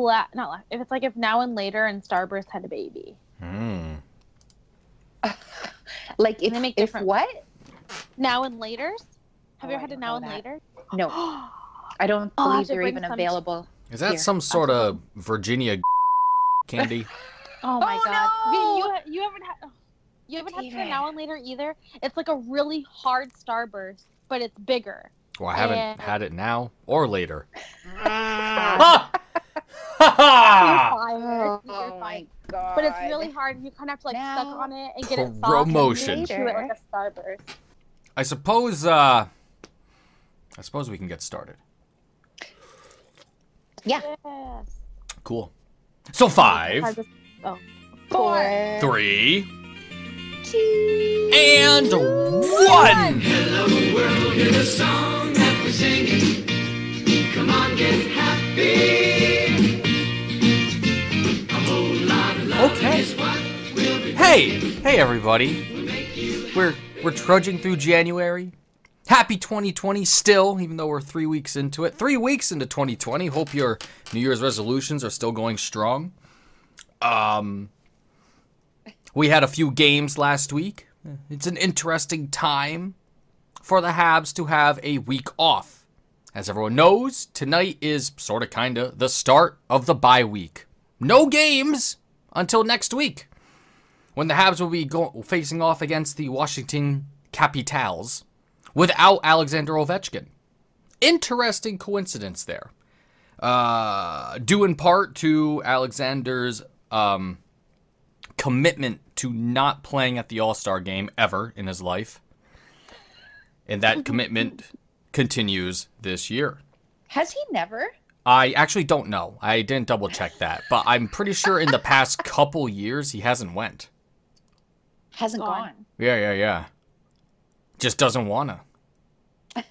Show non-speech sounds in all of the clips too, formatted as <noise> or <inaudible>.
la- not la- if it's like if now and later and Starburst had a baby. Hmm. Like if, they make if different- what? Now and later's. Have Oh, you ever had a now and that. later? No, <gasps> I don't believe to they're even some- available. Is that Here. some sort of Virginia <laughs> candy? Oh my Oh, god! no! You you haven't had you haven't had Damn the it. now and later either. It's like a really hard Starburst, but it's bigger. Well, I haven't And- had it now or later. <laughs> Ah. Ha! Ha! You're fired. You're <laughs> Oh my god! But it's really hard. You kind of have to like suck on it and get it soft Promotion. and chew it like a Starburst. I suppose. uh I suppose we can get started. yeah. Yes. Cool. So five, Hard to- Oh. Four, three, two, and one. Hello world, here's a song that we're singing. Come on, get happy. Hey, hey everybody. We're we're trudging through January. Happy 2020 still, even though we're three weeks into it. Three weeks into 2020. Hope your New Year's resolutions are still going strong. Um, we had a few games last week. It's an interesting time for the Habs to have a week off. As everyone knows, tonight is sort of kind of the start of the bye week. No games until next week when the Habs will be go- facing off against the Washington Capitals without Alexander Ovechkin. Interesting coincidence there. Uh, due in part to Alexander's um, commitment to not playing at the All Star game ever in his life. And that <laughs> commitment continues this year. Has he never? I actually don't know. I didn't double check that, but I'm pretty sure in the past couple years he hasn't went. Hasn't Gone. gone. Yeah, yeah, yeah. Just doesn't wanna. <laughs>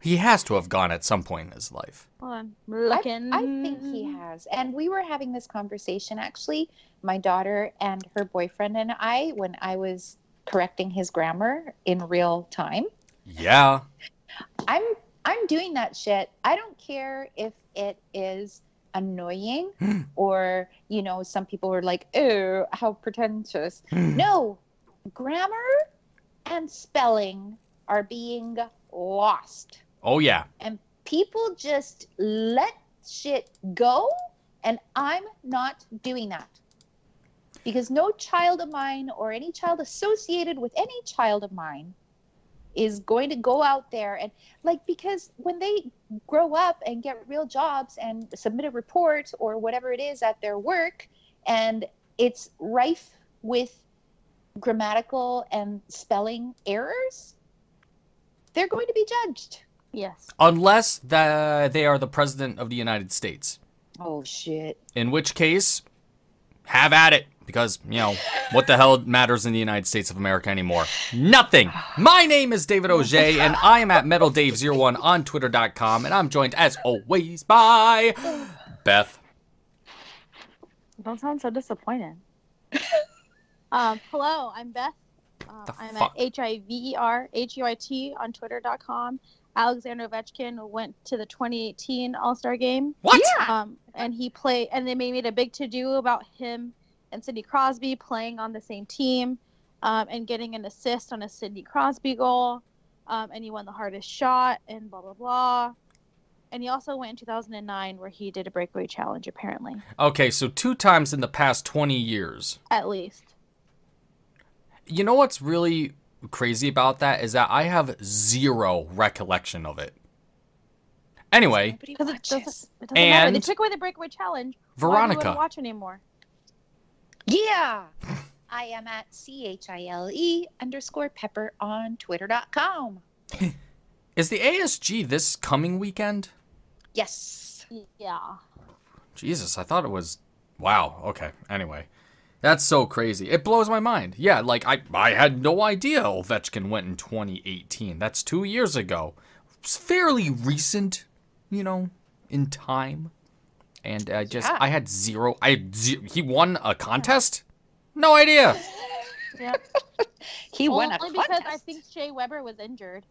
He has to have gone at some point in his life. Hold on. I'm I, looking. I think he has. And we were having this conversation actually, my daughter and her boyfriend and I, when I was correcting his grammar in real time. Yeah. I'm I'm doing that shit. I don't care if it is annoying <gasps> hmm. or you know some people are like, "Oh, how pretentious." Hmm. no. Grammar and spelling are being lost. Oh yeah. And people just let shit go and I'm not doing that. Because no child of mine or any child associated with any child of mine is going to go out there and like because when they grow up and get real jobs and submit a report or whatever it is at their work and it's rife with grammatical and spelling errors they're going to be judged Yes. Unless the, they are the president of the United States. oh shit In which case, have at it. Because, you know, what the hell matters in the United States of America anymore? Nothing. My name is David Auger, and I am at MetalDave01 on Twitter.com, and I'm joined, as always, by Beth. Don't sound so disappointed. <laughs> um, hello, I'm Beth. Uh, I'm fuck? at H I V E R H U I T on Twitter.com. Alexander Ovechkin went to the 2018 All Star game. What? Um, and he played, and they made a big to do about him and Sidney Crosby playing on the same team um, and getting an assist on a Sidney Crosby goal. Um, and he won the hardest shot and blah, blah, blah. And he also went in 2009 where he did a breakaway challenge, apparently, Okay, so two times in the past 20 years. at least. You know what's really crazy about that is that I have zero recollection of it. Anyway, Nobody Because it doesn't, it doesn't matter. They took away the breakaway challenge. Why do you Veronica. wanna watch anymore? Yeah. I am at C H I L E underscore pepper on twitter.com. Is the ASG this coming weekend? Yes. Yeah. Jesus, I thought it was. Wow. Okay. Anyway, that's so crazy. It blows my mind. Yeah, like I, I had no idea Ovechkin went in 2018. That's two years ago. It's fairly recent, you know, in time. And I just, Yeah. I had zero. I had ze- he won a contest. No idea. <laughs> Yeah. He won a Only because. I think Shea Weber was injured.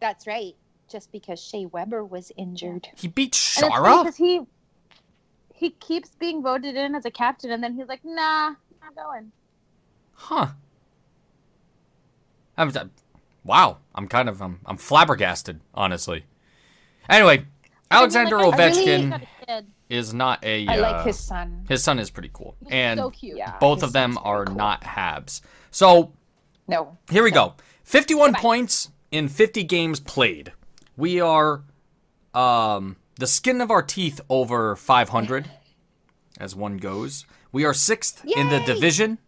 That's right. Just because Shea Weber was injured. He beat And it's funny he he keeps being voted in as a captain, and then he's like, "Nah, not going." Huh. I'm, I'm- wow. I'm kind of I'm, I'm flabbergasted, honestly. Anyway, Alexander I mean, like, I really is not a. I uh, like his son. His son is pretty cool, He's and so cute. Yeah. both of them are cool. not Habs. So No. here we go. 51 Goodbye. points in 50 games played. We are um, the skin of our teeth over 500, <laughs> as one goes. We are sixth in the division.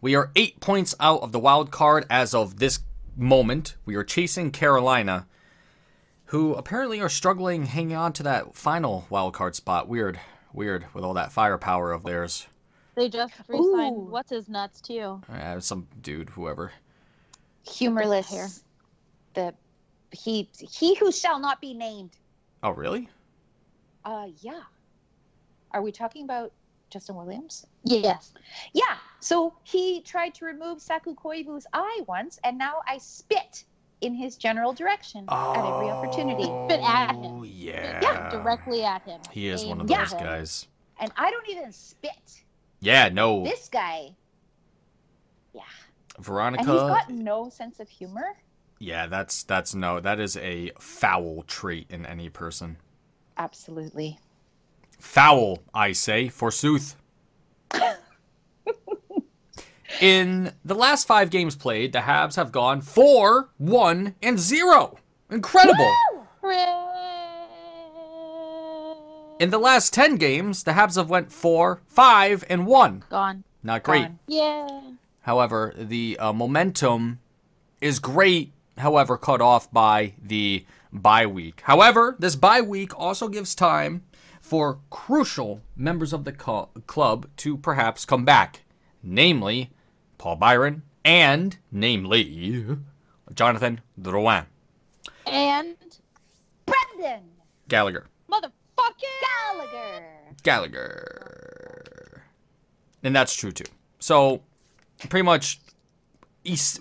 We are eight points out of the wild card as of this moment. We are chasing Carolina, who apparently are struggling hanging on to that final wild card spot. Weird, weird with all that firepower of theirs. They just re-signed Ooh. what's his nuts too. Uh, some dude, whoever. Humorless. Hair. The he he who shall not be named. Oh, really? Uh yeah. Are we talking about Justin Williams? Yes. Yeah. So he tried to remove Saku Koivu's eye once, and now I spit in his general direction at every opportunity. Spit at him. Oh, yeah. Yeah, directly at him. He is one of those him. guys. And I don't even spit. Yeah, no. This guy, Yeah. Veronica. and he's got no sense of humor. Yeah, that's that's no. That is a foul trait in any person. Absolutely. Foul, I say, forsooth. <laughs> in the last five games played, the Habs have gone four, one, and zero. Incredible. In the last ten games, the Habs have went four, five, and one. Gone. Not great. Gone. Yeah. However, the uh, momentum is great, however, cut off by the bye week. However, this bye week also gives time for crucial members of the co- club to perhaps come back, namely Paul Byron and namely Jonathan Drouin And Brendan Gallagher. motherfucking Gallagher. Gallagher. And that's true too. So, pretty much, es-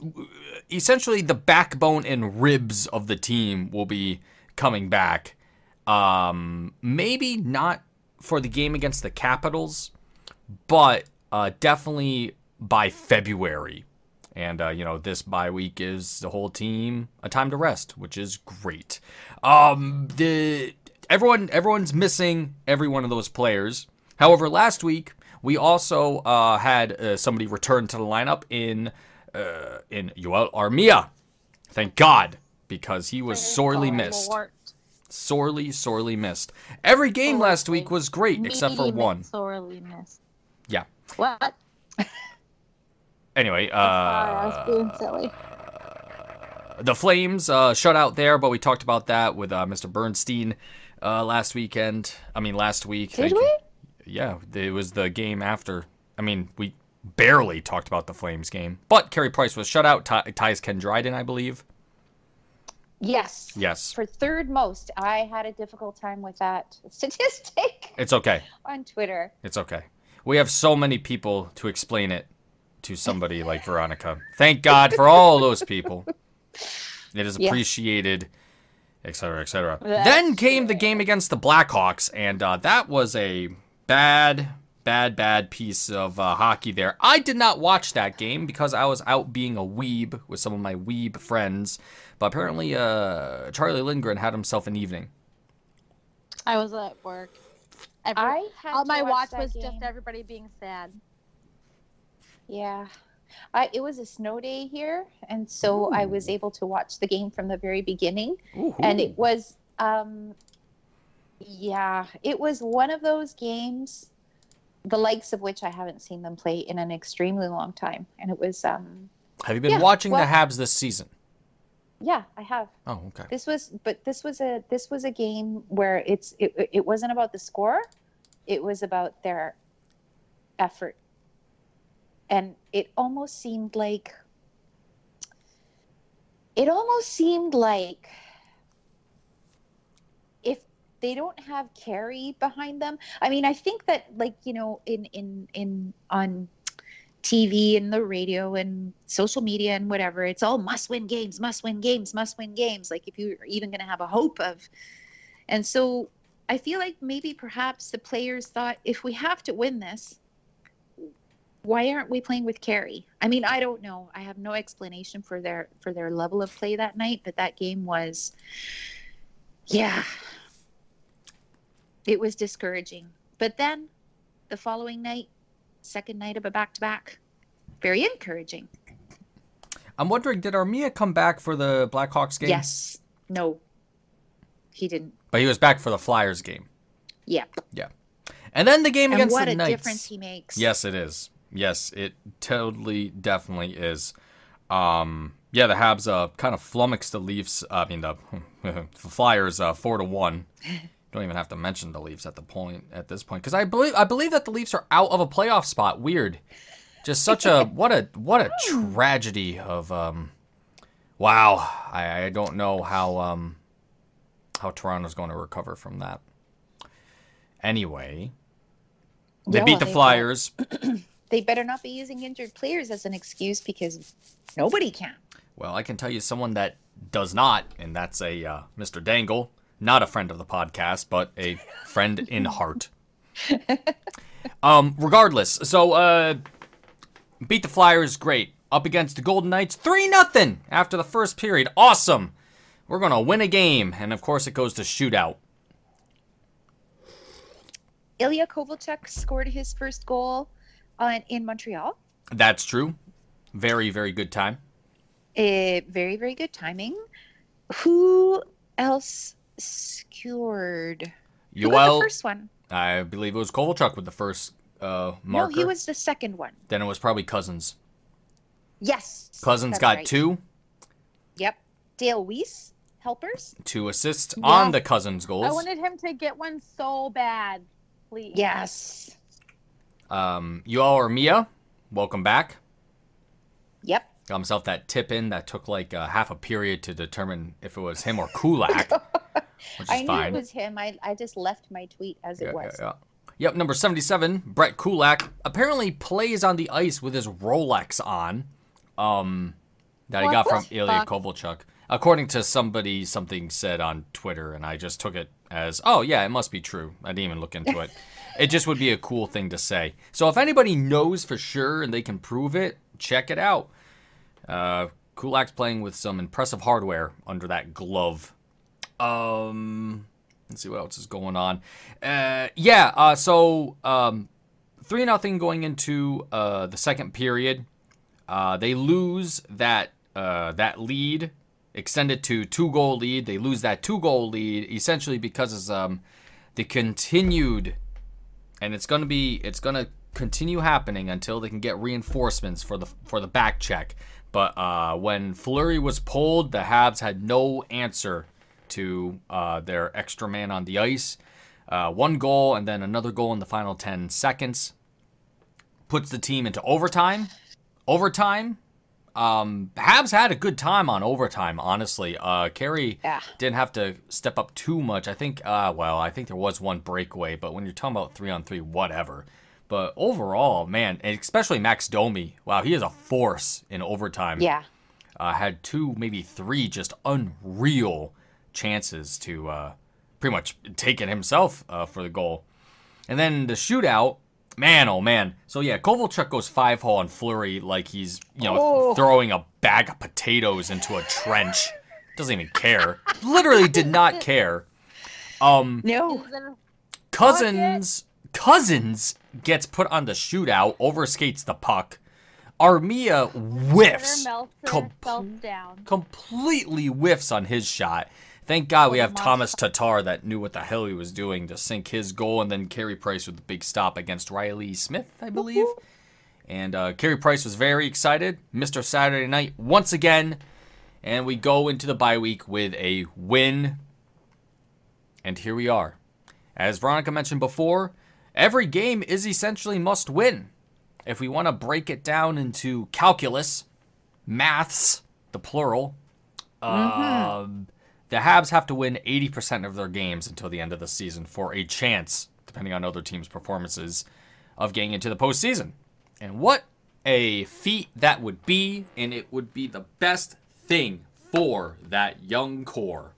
essentially, the backbone and ribs of the team will be coming back. Um, maybe not for the game against the Capitals, but uh, definitely by February. And uh, you know, this bye week is the whole team a time to rest, which is great. Um, the everyone everyone's missing every one of those players. However, last week we also uh, had uh, somebody return to the lineup in uh, in Joel Armia. Thank God, because he was sorely missed. Sorely, sorely missed. Every game last week was great except for one. Sorely missed. Yeah. What? <laughs> Anyway, Sorry, I was uh, being silly. the Flames uh, shut out there, but we talked about that with uh, Mr. Bernstein uh, last weekend. I mean, last week. Did we? Yeah, it was the game after. I mean, we barely talked about the Flames game, but Carey Price was shut out. Ty- ties Ken Dryden, I believe. Yes. Yes, For third most, I had a difficult time with that statistic it's okay. <laughs> on Twitter. It's okay. We have so many people to explain it to somebody like Veronica. Thank God for all those people. It is <laughs> Yes. appreciated, etc., etc. That's Then came the game against the Blackhawks, and uh, that was a bad, bad, bad piece of uh, hockey there. I did not watch that game because I was out being a weeb with some of my weeb friends. But apparently, uh, Charlie Lindgren had himself an evening. I was at work. Every, I had all my watch that was game. just everybody being sad. Yeah. I, it was a snow day here, and so I was able to watch the game from the very beginning. And it was, um, yeah, it was one of those games, the likes of which I haven't seen them play in an extremely long time. And it was, um, Have you been yeah, watching well- the Habs this season? yeah, I have. Oh, okay. This was, but this was a this was a game where it's it, it wasn't about the score, it was about their effort, and it almost seemed like it almost seemed like if they don't have Carey behind them. I mean, I think that like you know in in in on TV and the radio and social media and whatever. It's all must win games, must win games, must win games. Like if you're even going to have a hope of. And so I feel like maybe perhaps the players thought if we have to win this, why aren't we playing with Carey? I mean, I don't know. I have no explanation for their for their level of play that night, but that game was yeah. It was discouraging. But then the following night, second night of a back to back, very encouraging. I'm wondering, did Armia come back for the Blackhawks game? Yes. No. He didn't. But he was back for the Flyers game. Yeah. Yeah. And then the game And against what the a Knights. difference he makes. Yes, it is. Yes, it totally, definitely is. Um, yeah, the Habs uh, kind of flummoxed the Leafs. I mean, the, <laughs> the Flyers uh, four to one. <laughs> Don't even have to mention the Leafs at the point at this point because I believe I believe that the Leafs are out of a playoff spot. Weird. Just such a <laughs> what a what a tragedy of um. Wow, I, I don't know how um how Toronto's going to recover from that. Anyway, they Yeah, beat the Flyers. <clears throat> They better not be using injured players as an excuse because nobody can. Well, I can tell you someone that does not, and that's a uh, Mr. Dangle, not a friend of the podcast, but a friend in <laughs> heart. um, regardless, so uh, beat the Flyers, great. Up against the Golden Knights, three nothing after the first period, awesome. We're gonna win a game, and of course it goes to shootout. Ilya Kovalchuk scored his first goal on, in Montreal. That's true. Very, very good time. Eh, very, very good timing. Who else scored? Who got Joel, the first one? I believe it was Kovalchuk with the first uh, marker. No, he was the second one. Then it was probably Cousins. Yes. Cousins got right. two. Yep. Dale Weise, helpers. two assists Yeah. on the Cousins goals. I wanted him to get one so bad. Please. Yes. Um, Joel Armia, welcome back. Yep. Got himself that tip in that took like uh, half a period to determine if it was him or Kulak, <laughs> which is I knew fine. it was him. I, I just left my tweet as Yeah, it was. yeah, yeah. Yep, number 77, Brett Kulak, apparently plays on the ice with his Rolex on um, that he got from Ilya fuck? Kovalchuk. According to somebody, something said on Twitter, and I just took it as, oh, yeah, it must be true. I didn't even look into it. <laughs> it just would be a cool thing to say. So if anybody knows for sure and they can prove it, check it out. Uh, Kulak's playing with some impressive hardware under that glove. Um, let's see what else is going on. Uh, yeah. Uh, so um, three nothing going into uh the second period. Uh, they lose that uh that lead, extended to two goal lead. They lose that two goal lead essentially because of um the continued, and it's gonna be it's gonna continue happening until they can get reinforcements for the for the back check. But uh, when Fleury was pulled, the Habs had no answer to uh, their extra man on the ice. Uh, one goal and then another goal in the final 10 seconds puts the team into overtime. Overtime. Um, Habs had a good time on overtime, honestly. Uh, Carey Yeah. didn't have to step up too much. I think, uh, well, I think there was one breakaway, but when you're talking about three on three, whatever. But overall, man, especially Max Domi, wow, he is a force in overtime Yeah. uh, had two, maybe three just unreal chances to uh, pretty much take it himself uh, for the goal. And then the shootout, man, oh man. So yeah, Kovalchuk goes five hole on Fleury like he's you know Oh. throwing a bag of potatoes into a trench. Doesn't even care. Literally did not care. Um, No. Cousins Cousins gets put on the shootout, overskates the puck. Armia whiffs, com- down. completely whiffs on his shot. Thank God we have Tomas Tatar that knew what the hell he was doing to sink his goal, and then Carey Price with the big stop against Reilly Smith, I believe. And uh, Carey Price was very excited. Mr. Saturday Night once again, and we go into the bye week with a win. And here we are. As Veronica mentioned before, every game is essentially must win. If we want to break it down into calculus, maths, the plural, um, the Habs have to win 80% of their games until the end of the season for a chance, depending on other teams' performances, of getting into the postseason. And what a feat that would be, and it would be the best thing for that young core.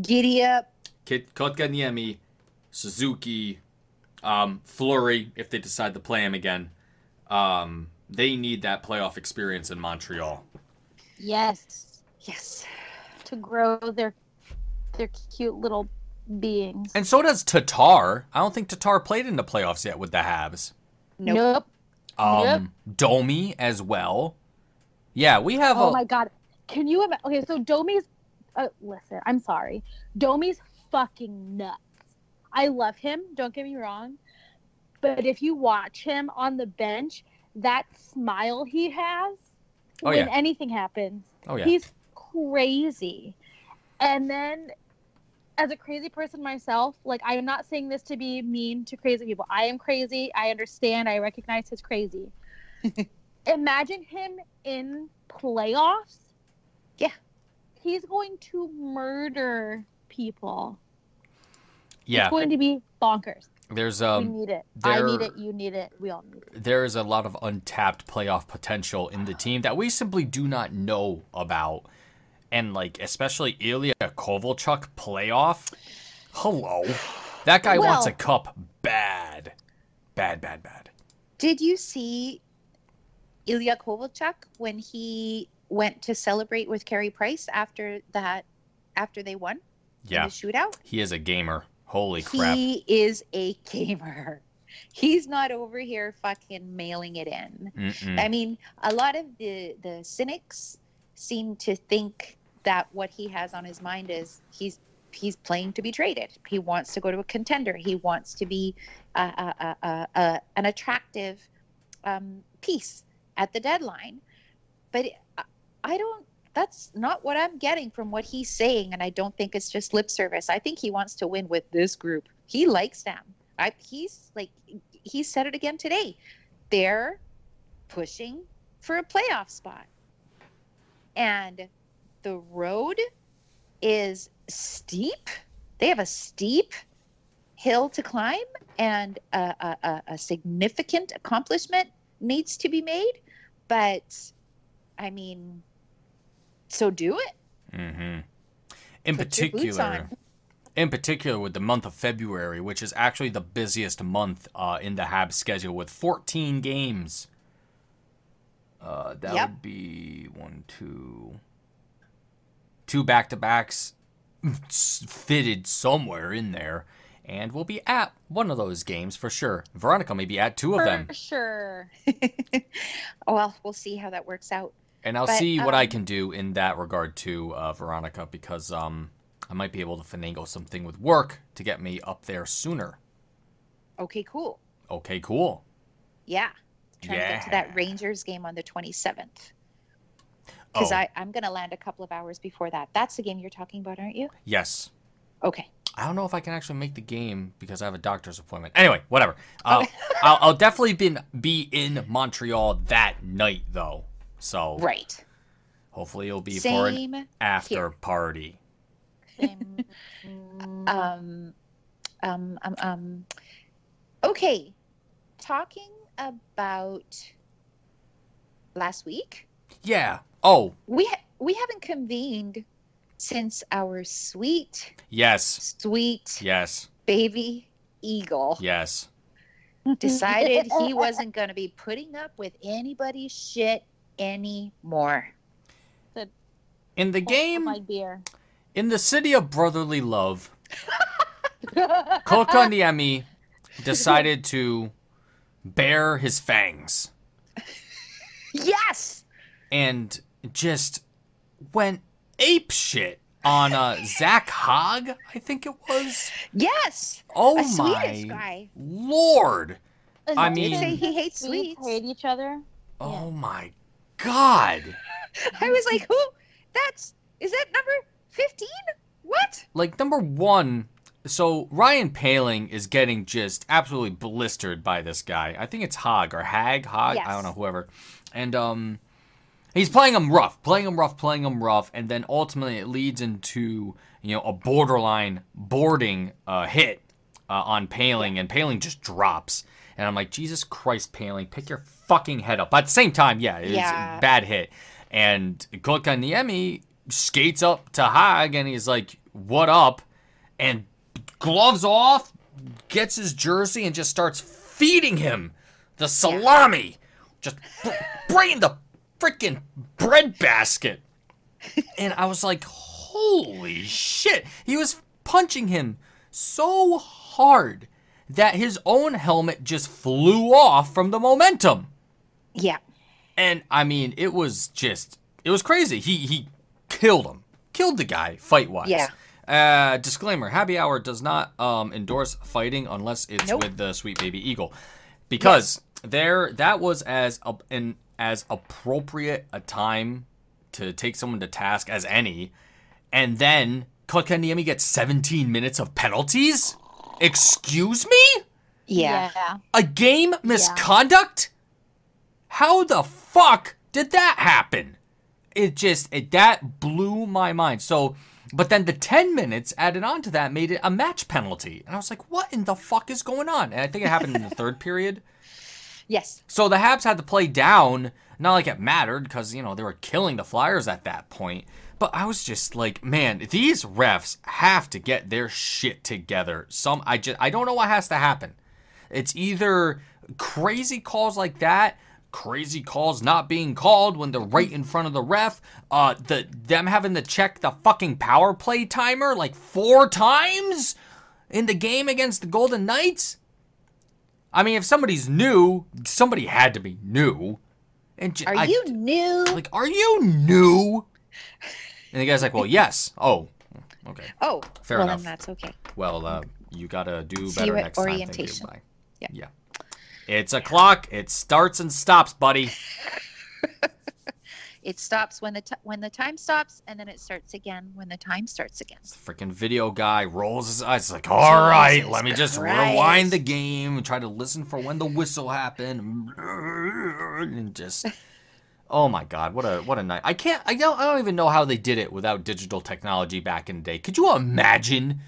Giddy up. Kit Kotkaniemi, Suzuki, um, Fleury, if they decide to play him again. Um, they need that playoff experience in Montreal. Yes. Yes. To grow their their cute little beings. And so does Tatar. I don't think Tatar played in the playoffs yet with the Habs. Nope. Nope. Um, Yep. Domi as well. Yeah, we have Oh a. my god. Can you imagine? Okay, so Domi's. Uh, listen, I'm sorry. Domi's fucking nuts. I love him. Don't get me wrong. But if you watch him on the bench, that smile he has Oh, when yeah. anything happens, Oh yeah. he's crazy. And then, as a crazy person myself, like I'm not saying this to be mean to crazy people. I am crazy. I understand. I recognize his crazy. <laughs> Imagine him in playoffs. Yeah. He's going to murder people. yeah. It's going to be bonkers. There's we um need it. I need it. You need it. We all need it. there is a lot of untapped playoff potential in the team that we simply do not know about. And like especially Ilya Kovalchuk playoff. Hello. That guy wants a cup bad. Bad, bad, bad. Did you see Ilya Kovalchuk when he went to celebrate with Carey Price after that after they won Yeah. the shootout? He is a gamer. Holy crap. He is a gamer. <laughs> He's not over here fucking mailing it in. Mm-mm. I mean, a lot of the the cynics seem to think that what he has on his mind is he's he's playing to be traded. He wants to go to a contender. He wants to be a, a, a, an attractive um, piece at the deadline. But I- I don't. That's not what I'm getting from what he's saying, and I don't think it's just lip service. I think he wants to win with this group. He likes them. I, he's like he said it again today. They're pushing for a playoff spot. And the road is steep. They have a steep hill to climb, and a, a, a, significant accomplishment needs to be made. But I mean, so do it. Mm-hmm. In Put particular, in particular with the month of February, which is actually the busiest month uh, in the Habs schedule with 14 games. Uh, that Yep. would be one, two, two back to backs fitted somewhere in there, and we'll be at one of those games for sure. Veronica may be at two of them. For sure. <laughs> well, we'll see how that works out. and I'll But, see what I um, can do in that regard too, uh, Veronica, because um, I might be able to finagle something with work to get me up there sooner. Okay, cool. Okay, cool. Yeah. Trying to get to that Rangers game on the 27th. Because Oh, I I'm going to land a couple of hours before that. That's the game you're talking about, aren't you? yes. Okay. I don't know if I can actually make the game because I have a doctor's appointment. Anyway, whatever. I'll, I'll, I'll definitely be, be in Montreal that night, though. So Right. hopefully it'll be for an Same. after here. party. Same. <laughs> Um, um, um, um, okay. Talking about last week, Yeah. Oh, we ha- we haven't convened since our sweet, yes. sweet Yes. baby eagle Yes. decided he <laughs> wasn't going to be putting up with anybody's shit anymore. In the game, my beer. in the city of brotherly love, <laughs> Kotkaniemi decided to bare his fangs Yes. and just went ape shit on uh, Zach Hogg, I think it was. Yes. Oh a Swedish my guy. lord! I mean- Say he hates sweets. hate each other. Oh my god! <laughs> I was like, who? That's is that number fifteen? What? Like number one, so Ryan Poehling is getting just absolutely blistered by this guy. I think it's Hog or Hag, Hog, I don't know, whoever. And um he's playing him rough, playing him rough, playing him rough, and then ultimately it leads into, you know, a borderline boarding uh, hit uh, on Poehling, and Poehling just drops. And I'm like, Jesus Christ, Poehling, pick your fucking head up. But at the same time, yeah, it's Yeah. a bad hit. And Kotkaniemi skates up to Hag and he's like, What up? And gloves off, gets his jersey, and just starts feeding him the salami. Just br- bringing the freaking bread basket. And I was like, holy shit. He was punching him so hard that his own helmet just flew off from the momentum. Yeah. And I mean, it was just it was crazy. He he killed him. Killed the guy fight wise. Yeah. Uh, disclaimer: Happy Hour does not um, endorse fighting unless it's Nope. with the Sweet Baby Eagle, because there that was as a, an as appropriate a time to take someone to task as any, and then Kotkaniemi gets 17 minutes of penalties. Excuse me? Yeah. A game misconduct? How the fuck did that happen? It just it, that blew my mind. So, but then the 10 minutes added on to that made it a match penalty. And I was like, what in the fuck is going on? And I think it happened in the third <laughs> period. Yes. So the Habs had to play down, not like it mattered because, you know, they were killing the Flyers at that point. But I was just like, man, these refs have to get their shit together. Some I just I don't know what has to happen. It's either crazy calls like that, crazy calls not being called when they're right in front of the ref, uh the them having to check the fucking power play timer like four times in the game against the Golden Knights. I mean, if somebody's new, somebody had to be new. And j- Are I- you new? like, are you new? And the guy's like, well, yes. Oh, okay. oh, Fair well enough. then that's okay. Well, uh, you gotta do See better next time. Thank you. orientation. Bye. Yeah. Yeah. It's a clock. It starts and stops, buddy. <laughs> It stops when the t- when the time stops, and then it starts again when the time starts again. The freaking video guy rolls his eyes like, all right, let me just Christ. rewind the game and try to listen for when the whistle happened, and just. Oh my God! What a what a night! I can't. I don't. I don't even know how they did it without digital technology back in the day. Could you imagine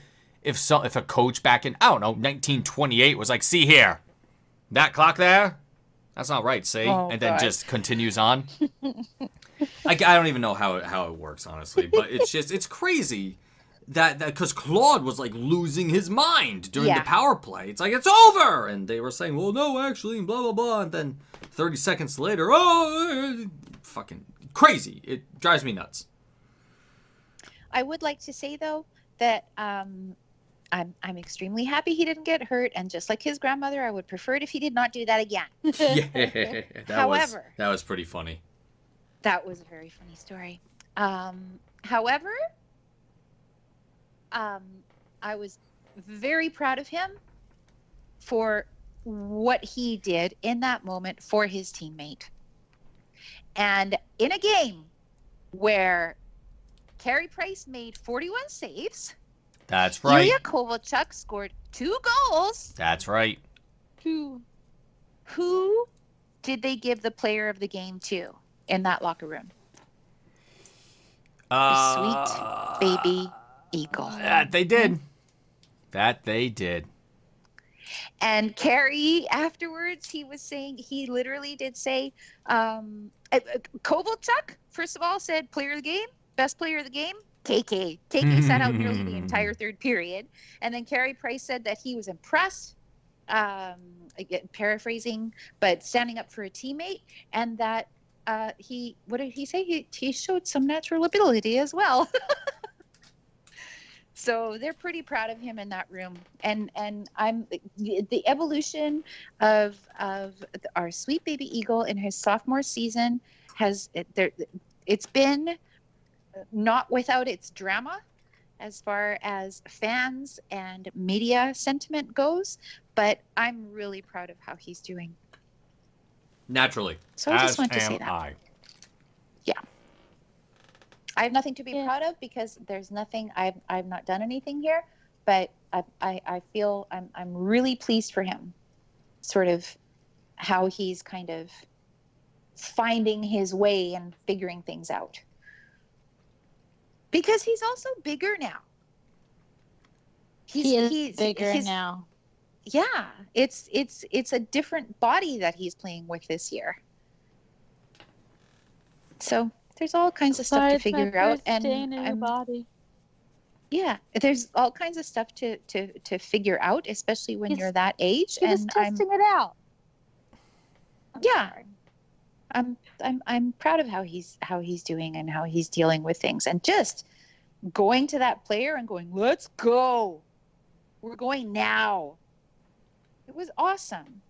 if some if a coach back in I don't know 1928 was like, "See here, that clock there, that's not right." See, Oh, and then God. just continues on. <laughs> I, I don't even know how it, how it works honestly, but it's just it's crazy that that because Claude was like losing his mind during the power play. It's like it's over, and they were saying, "Well, no, actually," and blah blah blah, and then 30 seconds later, oh, fucking crazy! It drives me nuts. I would like to say though that um, I'm I'm extremely happy he didn't get hurt, and just like his grandmother, I would prefer it if he did not do that again. <laughs> yeah, <laughs> that was However- that was pretty funny. That was a very funny story. Um, however, um, I was very proud of him for what he did in that moment for his teammate. And in a game where Carey Price made 41 saves, That's right. Ilya Kovalchuk scored two goals. That's right. Who? Who did they give the player of the game to in that locker room? Uh, sweet baby eagle. That they did. That they did. And Carey, afterwards, he was saying, he literally did say, um, uh, uh, Kovalchuk, first of all, said player of the game, best player of the game, KK. KK sat out nearly the entire third period. And then Carey Price said that he was impressed, um, again, paraphrasing, but standing up for a teammate, and that uh, he, what did he say? He, he showed some natural ability as well. <laughs> so they're pretty proud of him in that room and and i'm the evolution of of our sweet baby eagle in his sophomore season has it, there it's been not without its drama as far as fans and media sentiment goes but i'm really proud of how he's doing Naturally. so i just As wanted to say am that I. Yeah. I have nothing to be Yeah. proud of because there's nothing I've I've not done anything here, but I I, I feel I'm I'm really pleased for him, sort of how he's kind of finding his way and figuring things out. Because he's also bigger now. He's, he is he's- bigger his- now. Yeah, it's it's it's a different body that he's playing with this year. So there's all kinds of stuff to figure out, and I'm- body. Yeah, there's all kinds of stuff to to to figure out, especially when you're that age. And I'm testing it out. I'm Yeah. sorry. I'm I'm I'm proud of how he's how he's doing and how he's dealing with things and just going to that player and going, "Let's go. We're going now." It was awesome.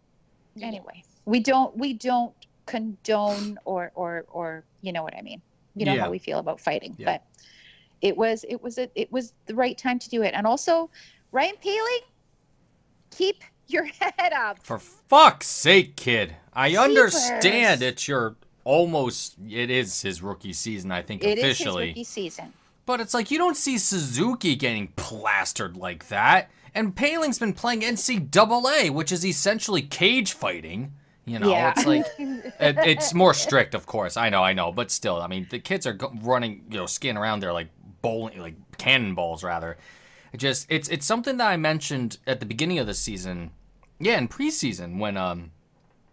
Anyway, we don't we don't condone or or or you know what I mean. You know Yeah. how we feel about fighting, Yeah. but it was it was a, it was the right time to do it. And also, Ryan Poehling, keep your <laughs> head up. For fuck's sake, kid. I understand it's your almost it is his rookie season, I think officially. It is his rookie season. But it's like you don't see Suzuki getting plastered like that. And Poehling's been playing NCAA, which is essentially cage fighting. You know, Yeah. it's like <laughs> it, it's more strict, of course. I know, I know, but still, I mean, the kids are go- running, you know, skiing around there like bowling, like cannonballs, rather. It just it's it's something that I mentioned at the beginning of the season, yeah, in preseason when um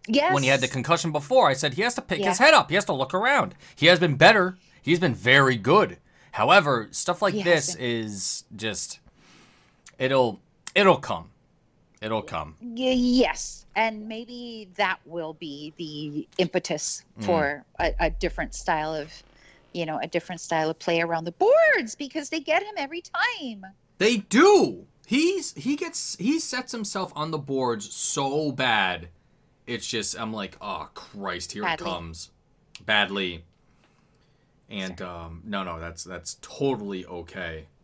Yes. when he had the concussion before, I said he has to pick his head up. He has to look around. He has been better. He's been very good. However, stuff like He this is just it'll it'll come. It'll come. Y- yes, and maybe that will be the impetus Mm. for a, a different style of, you know, a different style of play around the boards because they get him every time. They do. He's he gets he sets himself on the boards so bad. It's just I'm like, oh Christ, here Badly. it comes. Badly. And um no no, that's that's totally okay. <sighs>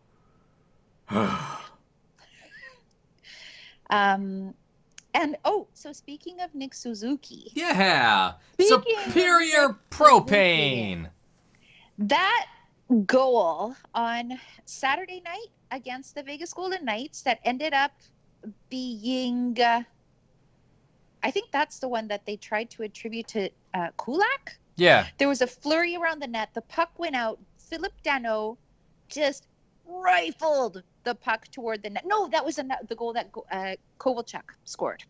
<sighs> Um, and oh, so speaking of Nick Suzuki, Yeah. Superior propane. that goal on Saturday night against the Vegas Golden Knights that ended up being, uh, I think that's the one that they tried to attribute to uh, Kulak. Yeah. There was a flurry around the net. The puck went out. Phillip Danault just rifled the puck toward the net. No, that was a, the goal that uh, Kovalchuk scored.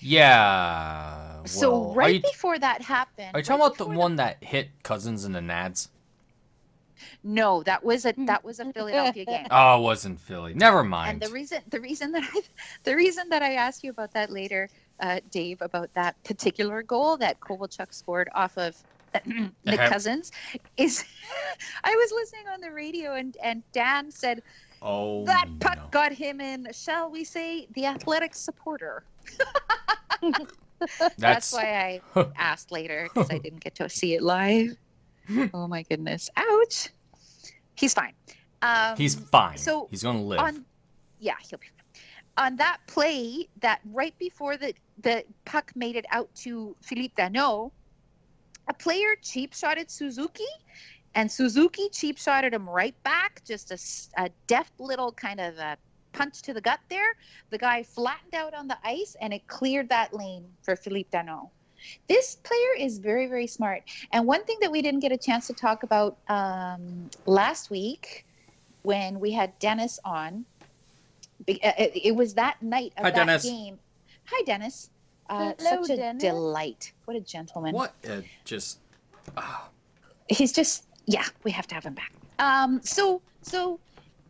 Yeah. so well, right you, before that happened, are you right talking about the one that hit Cousins in the Nads? No, that was a that was a <laughs> Philadelphia game. Oh, it wasn't Philly. Never mind. And the reason the reason that I <laughs> the reason that I asked you about that later, uh, Dave, about that particular goal that Kovalchuk scored off of <clears throat> Nick Uh-huh. Cousins, is <laughs> I was listening on the radio and and Dan said oh, that puck no. got him in, shall we say, the athletic supporter. <laughs> That's, That's, why I <laughs> asked later because I didn't get to see it live. <laughs> Oh my goodness! Ouch. He's fine. Um, he's fine. so he's gonna live. on yeah he'll be fine. on that play that right before the the puck made it out to Philippe Danault a player cheap shotted Suzuki and Suzuki cheap shotted him right back just a deft little kind of a punch to the gut there the guy flattened out on the ice and it cleared that lane for Philippe Danault this player is very very smart and one thing that we didn't get a chance to talk about um, last week when we had Dennis on. uh, It, it was that night of Hi, that Dennis. game. Hi, Dennis. Uh, Hello, such a Dennis. delight. What a gentleman. what? Uh, just ah, He's just yeah. We have to have him back. Um. So so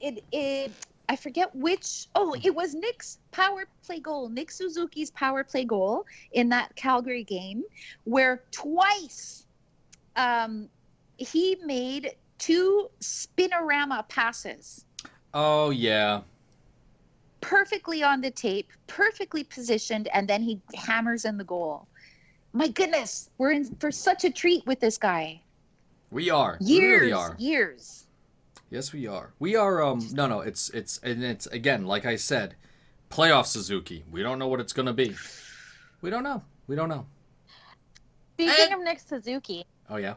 it it. I forget which. Oh, it was Nick's power play goal. Nick Suzuki's power play goal in that Calgary game, where twice um, he made two spinorama passes oh yeah. perfectly on the tape, perfectly positioned, and then he hammers in the goal. My goodness, we're in for such a treat with this guy. We are. We Years, really are. years. Yes, we are. We are. Um. No, no. It's it's and it's again like I said, playoff Suzuki. We don't know what it's gonna be. We don't know. We don't know. Speaking of next Suzuki, Oh yeah.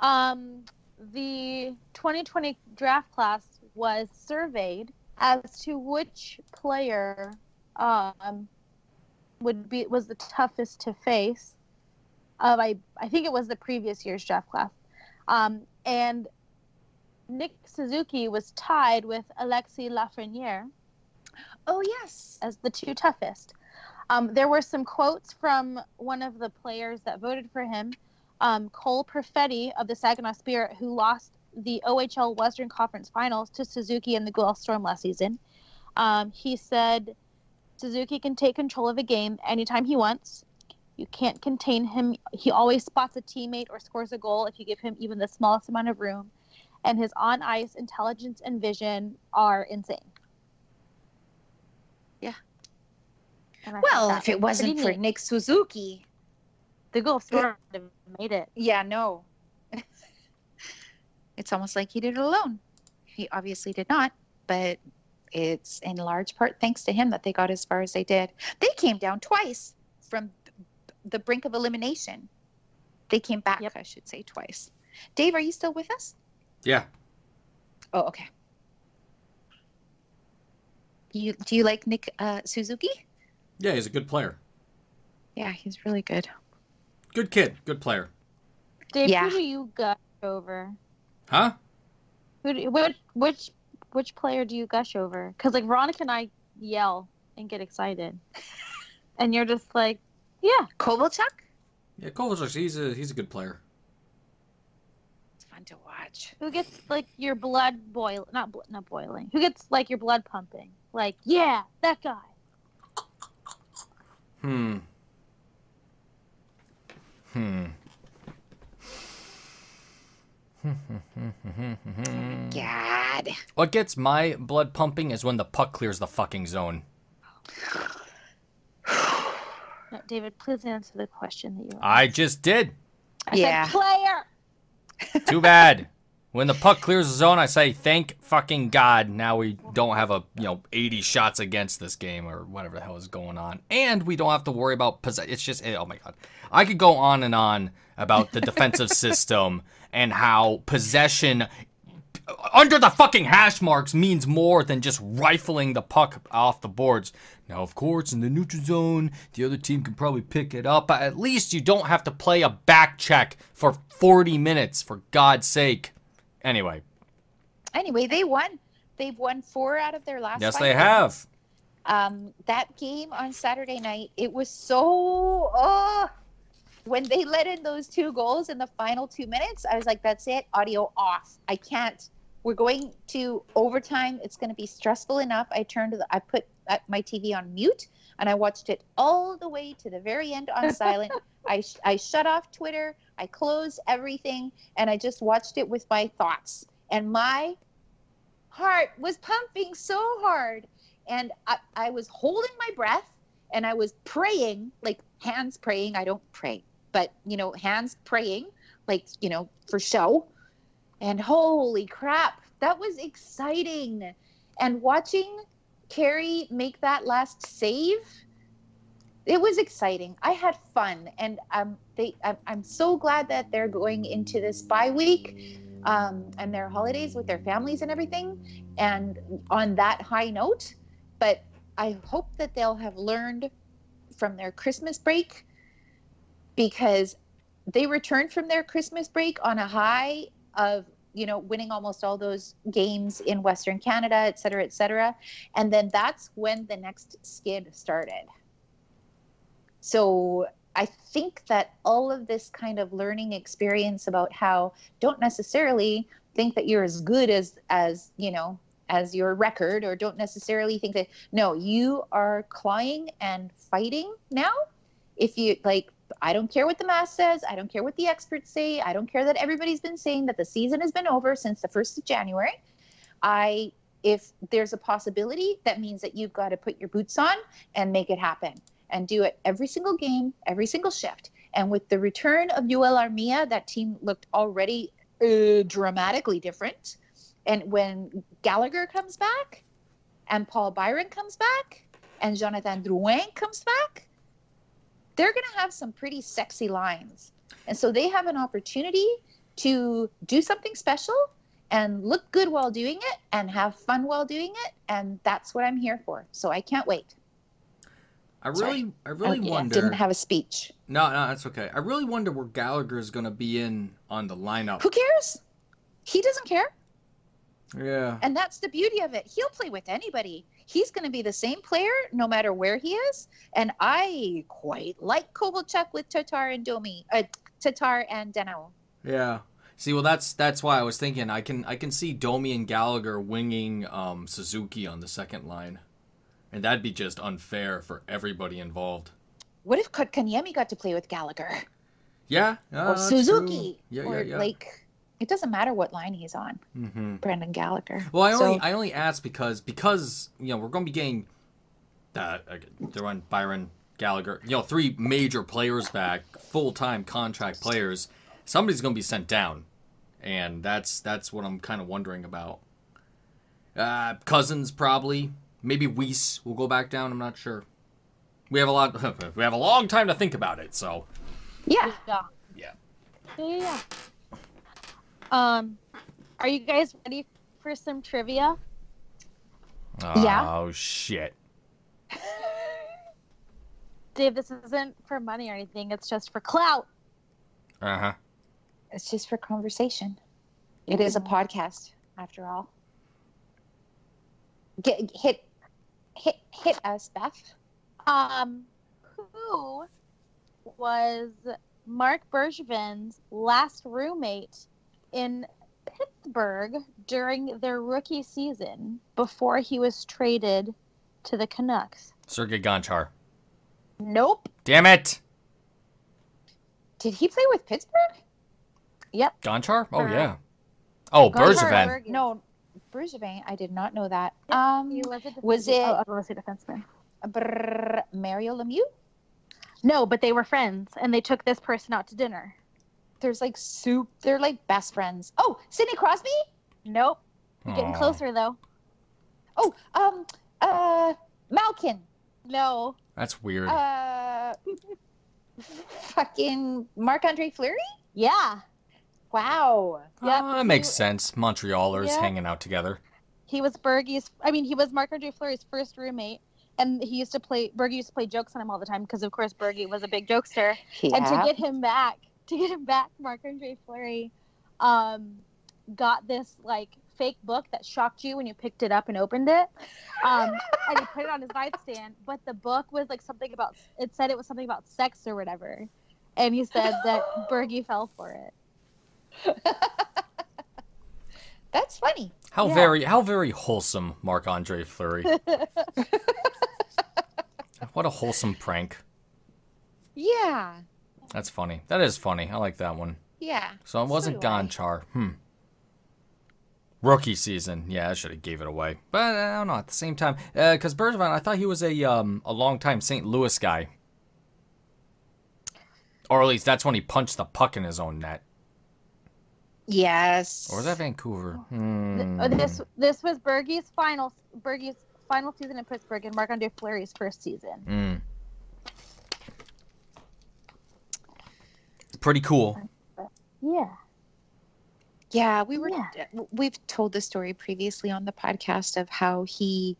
um, the 2020 draft class was surveyed as to which player um, would be was the toughest to face. Of I I think it was the previous year's draft class, um, and Nick Suzuki was tied with Alexis Lafreniere Oh yes. as the two toughest. Um, there were some quotes from one of the players that voted for him, um, Cole Perfetti of the Saginaw Spirit, who lost the OHL Western Conference Finals to Suzuki and the Guelph Storm last season. Um, he said Suzuki can take control of a game anytime he wants. You can't contain him. He always spots a teammate or scores a goal if you give him even the smallest amount of room. And his on ice intelligence and vision are insane. Yeah. And I thought Well, if it was wasn't for neat. Nick Suzuki, the goal Storm would have made it. yeah, no. <laughs> it's almost like he did it alone. He obviously did not, but it's in large part thanks to him that they got as far as they did. They came down twice from the brink of elimination. They came back, Yep. I should say, twice. Dave, are you still with us? Yeah. Oh, okay. You do you like Nick uh, Suzuki? Yeah, he's a good player. Yeah, he's really good. Good kid. Good player. Dave, Yeah. who do you gush over? Huh? Who do, which which which player do you gush over? Because like Veronica and I yell and get excited, <laughs> and you're just like, yeah, Kovalchuk? Yeah, Kovacic, he's a he's a good player. It's fun to watch. who gets like your blood boil not bl- not boiling? Who gets like your blood pumping? Like, yeah, that guy. Hmm. Hmm. Hmm. <laughs> God. What gets my blood pumping is when the puck clears the fucking zone. <laughs> No, David, please answer the question that you. I just did. I Yeah. said player. <laughs> Too bad. When the puck clears the zone, I say thank fucking God. Now we don't have a you know 80 shots against this game or whatever the hell is going on, and we don't have to worry about possess. It's just oh my God, I could go on and on about the defensive <laughs> system and how possession under the fucking hash marks means more than just rifling the puck off the boards. Now, of course, in the neutral zone, the other team can probably pick it up, but at least you don't have to play a back check for 40 minutes, for God's sake. Anyway, Anyway, they won. They've won four out of their last. yes, they games. have. Um, that game on Saturday night, it was so. Oh, when they let in those two goals in the final two minutes, I was like, "That's it. Audio off. I can't. We're going to overtime. It's going to be stressful enough." I turned to the. I put my TV on mute and I watched it all the way to the very end on silent. <laughs> I sh- I shut off Twitter. I closed everything and I just watched it with my thoughts. And my heart was pumping so hard and I, I was holding my breath and I was praying, like hands praying. I don't pray, but you know, hands praying, like, you know, for show. And holy crap, that was exciting. And watching Carey make that last save, it was exciting. I had fun, and um, they. I'm, I'm so glad that they're going into this bye week, um, and their holidays with their families and everything. And on that high note, but I hope that they'll have learned from their Christmas break because they returned from their Christmas break on a high of you know winning almost all those games in Western Canada, et cetera, et cetera, and then that's when the next skid started. So I think that all of this kind of learning experience about how don't necessarily think that you're as good as as you know as your record or don't necessarily think that no you are clawing and fighting now if you like i don't care what the mass says. I don't care what the experts say. I don't care that everybody's been saying that the season has been over since the 1st of january. I if there's a possibility that means that you've got to put your boots on and make it happen and do it every single game every single shift. And with the return of Joel Armia that team looked already uh, dramatically different. And when Gallagher comes back and Paul Byron comes back and Jonathan Drouin comes back, they're going to have some pretty sexy lines. And so they have an opportunity to do something special and look good while doing it and have fun while doing it. And that's what I'm here for. So I can't wait. I Sorry. really, I really oh, I wonder. didn't have a speech. No, no, that's okay. I really wonder where Gallagher is going to be in on the lineup. Who cares? He doesn't care. Yeah. And that's the beauty of it. He'll play with anybody. He's going to be the same player no matter where he is. And I quite like Kovalchuk with Tatar and Domi, uh, Tatar and Danault. Yeah. See, well, that's that's why I was thinking I can I can see Domi and Gallagher winging um, Suzuki on the second line, and that'd be just unfair for everybody involved. What if Kotkaniemi got to play with Gallagher Yeah, or Suzuki Yeah, or yeah, yeah. like it doesn't matter what line he's on. hmm Brendan Gallagher. Well, I only So- I only asked because because you know we're going to be getting uh, they're on Byron Gallagher, you know, three major players back, full time contract players. Somebody's going to be sent down, and that's that's what I'm kind of wondering about. Uh, Cousins probably, maybe Weise will go back down. I'm not sure. We have a lot. <laughs> we have a long time to think about it. So Yeah. Yeah. Yeah. Yeah, yeah, yeah. Um, are you guys ready for some trivia? Yeah. Oh shit. <laughs> Dave, this isn't for money or anything. It's just for clout. Uh huh. It's just for conversation. It is a podcast, after all. Get hit, hit, hit us, Beth. Um, who was Marc Bergevin's last roommate in Pittsburgh during their rookie season before he was traded to the Canucks? Sergei Gonchar. Nope. Damn it. Did he play with Pittsburgh? Yep. Gonchar? Oh Uh, yeah. Oh, Gonchar Bergevin. No, Bergevin. I did not know that. Yeah, Um, He was, a was oh, it- I was gonna defenseman. brrr, Mario Lemieux. No, but they were friends, and they took this person out to dinner. There's like soup. They're like best friends. Oh, Sidney Crosby. Nope. You're getting Aw. closer though. Oh, um, uh, Malkin. No. That's weird. Uh, <laughs> fucking Marc Andre Fleury. Yeah. Wow. Yep. Oh, that makes He- sense. Montrealers Yeah. hanging out together. He was Bergie's. I mean, he was Marc Andre Fleury's first roommate, and he used to play. Bergie used to play jokes on him all the time because, of course, Bergie was a big jokester. Yeah. And to get him back, <laughs> to get him back, Marc Andre Fleury, um, got this like fake book that shocked you when you picked it up and opened it, um, and he put it on his nightstand. But the book was like something about. It said it was something about sex or whatever, and he said that <laughs> Bergie fell for it. <laughs> That's funny. How Yeah. very how very wholesome Marc Andre Fleury. what a wholesome prank. Yeah. That's funny. That is funny. I like that one. Yeah. So it wasn't I. Gonchar. Hmm. Rookie season. Yeah, I should have gave it away. But uh, I don't know. At the same time, because Bergevin, I thought he was a um a long time St. Louis guy. Or at least that's when he punched the puck in his own net. Yes. Or was that Vancouver? Hmm. uh, This this was Bergie's final Bergie's final season in Pittsburgh and Marc Andre Fleury's first season. Hmm. Pretty cool. Yeah. Yeah, we were. Yeah. We've told the story previously on the podcast of how he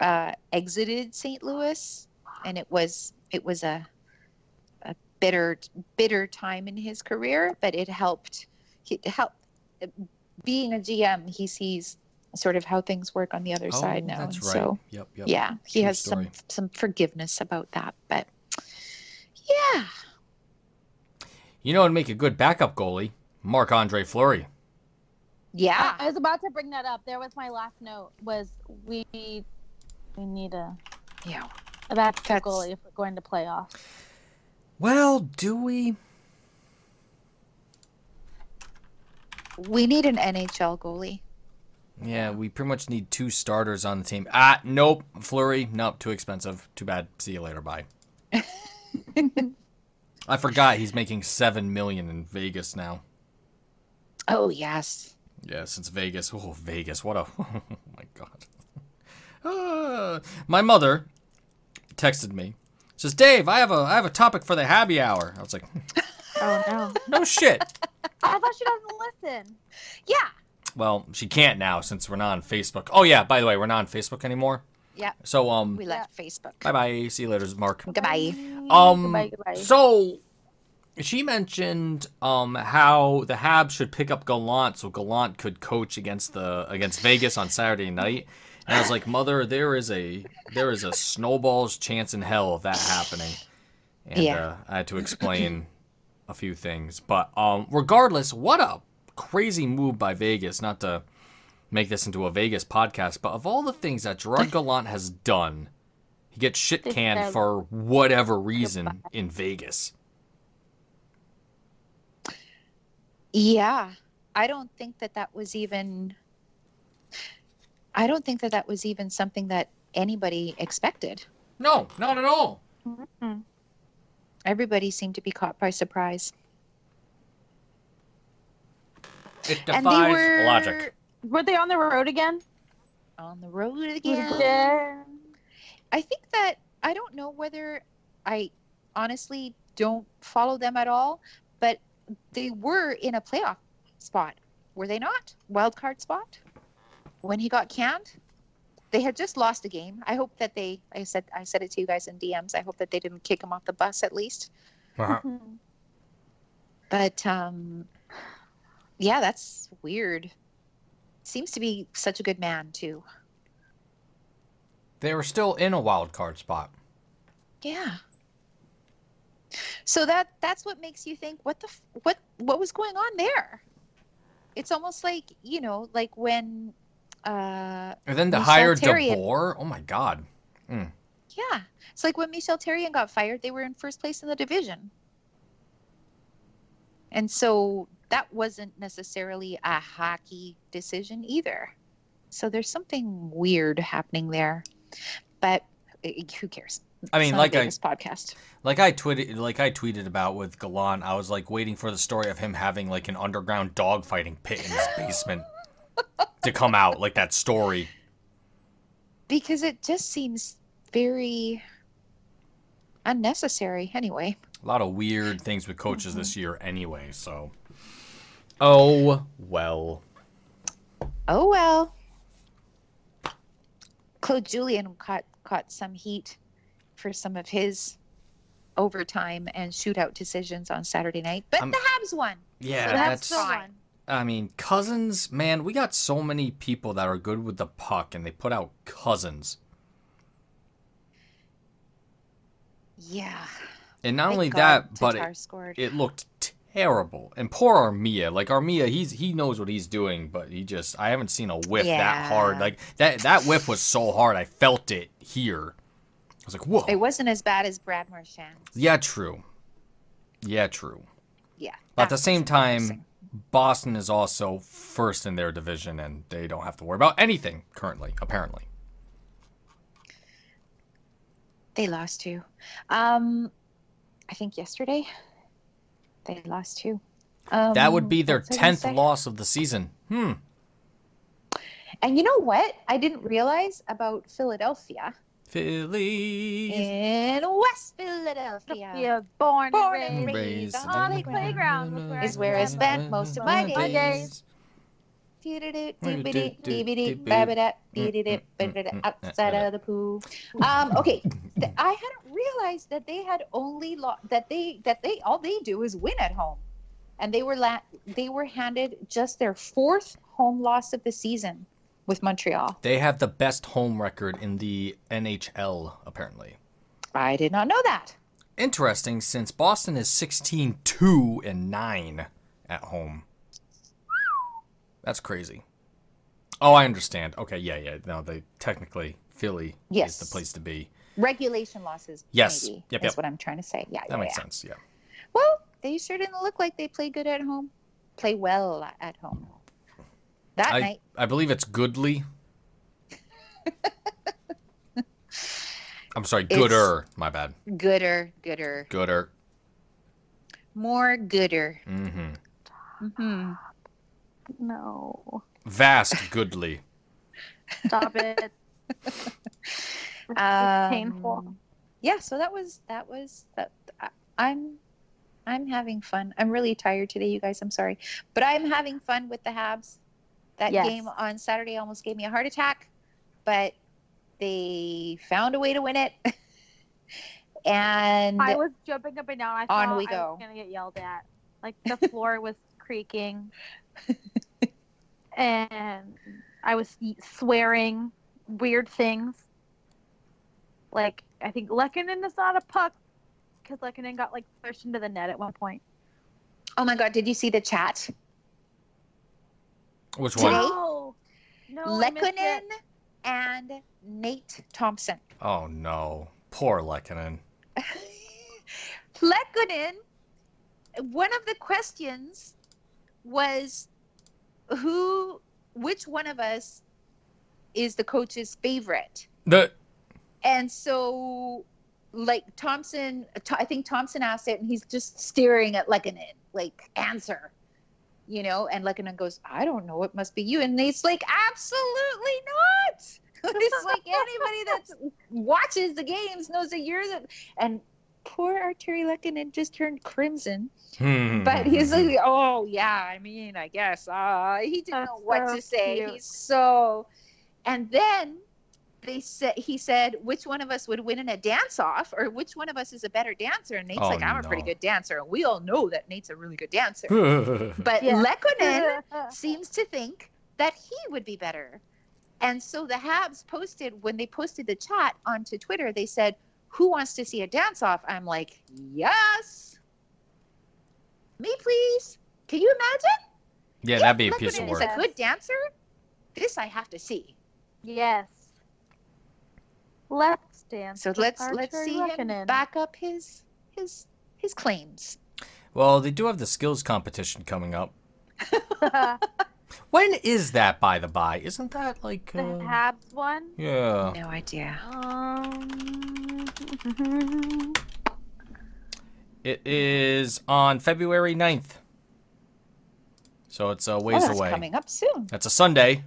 uh, exited St. Louis, and it was it was a a bitter bitter time in his career, but it helped. It helped. Being a GM, he sees sort of how things work on the other side now, Oh, That's and right. so yep. Yep. yeah, he True has story. some some forgiveness about that. But yeah, You know, it'd make a good backup goalie, Marc Andre Fleury. yeah, I was about to bring that up. There was my last note was we we need a yeah. a backup That's- goalie if we're going to playoffs. Well, do we? We need an NHL goalie. Yeah, we pretty much need two starters on the team. Ah, nope. Fleury, nope, too expensive. Too bad. See you later. Bye. <laughs> I forgot he's making seven million in Vegas now. Oh yes. Yeah, since Vegas. Oh, Vegas. What a. <laughs> Oh my god. Ah, my mother texted me. Says, Dave, I have a I have a topic for the happy hour. I was like, <laughs> Oh no. no shit. <laughs> I thought she doesn't listen. Yeah. Well, she can't now since we're not on Facebook. Oh yeah, by the way, we're not on Facebook anymore. Yeah. So um, We left Facebook. bye bye. See you later, Mark. Goodbye. Um, Goodbye, goodbye. So she mentioned um how the Habs should pick up Gallant so Gallant could coach against the against Vegas on Saturday night. And I was like, Mother, there is a there is a snowball's chance in hell of that happening. And Yeah. uh, I had to explain a few things. But um regardless, what a crazy move by Vegas, not to make this into a Vegas podcast, but of all the things that Gerard <laughs> Gallant has done, he gets shit canned for whatever reason in Vegas. Yeah, I don't think that that was even. I don't think that that was even something that anybody expected. No, not at all. Mhm. Everybody seemed to be caught by surprise. It defies were logic. Were they on the road again? on the road again. Again. I think that I don't know whether I honestly don't follow them at all, but they were in a playoff spot, were they not? Wild card spot when he got canned. They had just lost a game. I hope that they. I said. I said it to you guys in DMs. I hope that they didn't kick him off the bus at least. Uh-huh. Mhm. But um, yeah, that's weird. Seems to be such a good man too. They were still in a wild card spot. Yeah. So that that's what makes you think what the what what was going on there? It's almost like you know like when uh And then Michel hire. DeBoer. Oh my god. yeah it's like when Michel Therrien got fired they were in first place in the division, and so that wasn't necessarily a hockey decision either. So there's something weird happening there, but uh, who cares? I mean, like I podcast. like I tweeted like I tweeted about with Gallant, I was like waiting for the story of him having like an underground dogfighting pit in his basement to come out, like that story. because it just seems very unnecessary anyway. A lot of weird things with coaches this mm-hmm. year anyway, so Oh well. Oh well. Claude Julien caught caught some heat for some of his overtime and shootout decisions on Saturday night, but I'm- the Habs won. Yeah, So that's, That's the fine. one. I mean, Cousins, man, we got so many people that are good with the puck and they put out Cousins. Yeah. And not Thank only God that, but it, it looked terrible. And poor Armia, like Armia, he's he knows what he's doing, but he just I haven't seen a whiff that hard. Like that that whiff was so hard, I felt it here. I was like, whoa. it wasn't as bad as Brad Marchand. Yeah, true. Yeah, true. Yeah. But at the same time. Boston is also first in their division, and they don't have to worry about anything currently, apparently. they lost too. Um, I think yesterday they lost two. Um, That would be their what was I gonna 10th loss of the season. Hmm. And you know what? I didn't realize about Philadelphia Philly. in West Philadelphia. Yeah, born, Born and and raised. raised on on the the playground was where I Is where I spent most of my days. Outside mm, mm, mm, of the pool. Um, okay, I hadn't realized that they had only lo- that they that they all they do is win at home, and they were la- they were handed just their fourth home loss of the season with Montreal. They have the best home record in the NHL, apparently. I did not know that. Interesting, since Boston is 16 2 and 9 at home. That's crazy. Oh, I understand. Okay, yeah, yeah. No, they technically Philly Yes. is the place to be. Regulation losses. Yes. maybe, Yep, is yep. what I'm trying to say. Yeah, That yeah, makes yeah. sense. Yeah. Well, they sure didn't look like they play good at home. Play well at home. That I night, I believe it's Goodly. <laughs> I'm sorry, It's- Gooder. My bad. gooder, gooder, Gooder. more gooder. Mm-hmm. hmm No, Vast Goodly. stop it. It's <laughs> Um, painful. Yeah, so that was that was that. I, I'm I'm having fun. I'm really tired today, you guys. I'm sorry, but I'm having fun with the Habs. That Yes. game on Saturday almost gave me a heart attack, but they found a way to win it. <laughs> and I was jumping up and down. I On thought we I was gonna get yelled at. Like the floor was creaking, <laughs> and I was swearing weird things. Like I think Lehkonen is not a puck because Lehkonen got like pushed into the net at one point. oh my god, did you see the chat? Which Today? one? No, no, I Lehkonen and Nate Thompson. Oh no, poor Lehkonen. Lehkonen, <laughs> one of the questions was who, which one of us is the coach's favorite? The And so, like Thompson, I think Thompson asked it, and he's just staring at Lehkonen, like answer, you know. And Lehkonen goes, "I don't know. It must be you." And Nate's like, "Absolutely not." <laughs> it's like anybody that <laughs> watches the games knows that you're the. And poor Artturi Lehkonen just turned crimson, Hmm. but he's like, "Oh yeah, I mean, I guess." Uh, he didn't know what so to say. cute. He's so. And then they said he said which one of us would win in a dance off or which one of us is a better dancer and nate's Oh, like i'm a pretty good dancer and we all know that nate's a really good dancer <laughs> but Yeah. lehkonen <laughs> seems to think that he would be better and so the habs posted when they posted the chat onto twitter they said who wants to see a dance off i'm like yes me please can you imagine yeah, If that'd be a piece of Lehkonen work. is a good dancer this i have to see Yes. Let's dance. So let's let's Artturi see him back up his his his claims. Well, they do have the skills competition coming up. <laughs> When is that, by the by? Isn't that like? the Uh, Habs one. yeah. No idea. Um, It is on February 9th. So it's a Oh, ways that's away. coming up soon. That's a Sunday.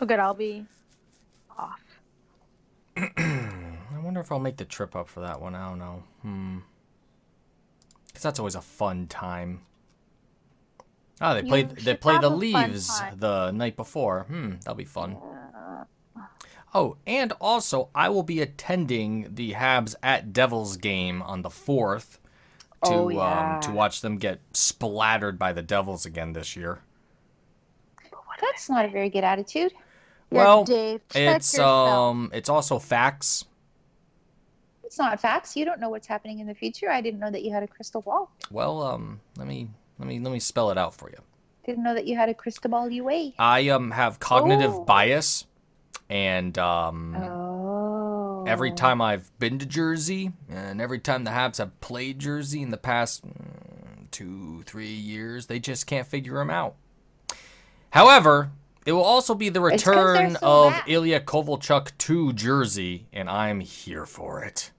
oh, good. I'll be off. <clears throat> I wonder if I'll make the trip up for that one. I don't know. Hmm. Because that's always a fun time. Oh, they You play they play the leaves the night before. Hmm, that'll be fun. Uh, Oh, and also I will be attending the Habs at Devils game on the fourth to Oh, yeah. um, to watch them get splattered by the Devils again this year. That's not a very good attitude. Well, Dave, It's yourself. um it's also facts. It's not facts. You don't know what's happening in the future. I didn't know that you had a crystal ball. Well, um let me let me let me spell it out for you. Didn't know that you had a crystal ball UA. I um have cognitive Oh. bias and um Oh. every time I've been to Jersey and every time the Habs have played Jersey in the past mm, 2 3 years, they just can't figure them out. However, it will also be the It's 'cause they're return so of bad. Ilya Kovalchuk to Jersey and I'm here for it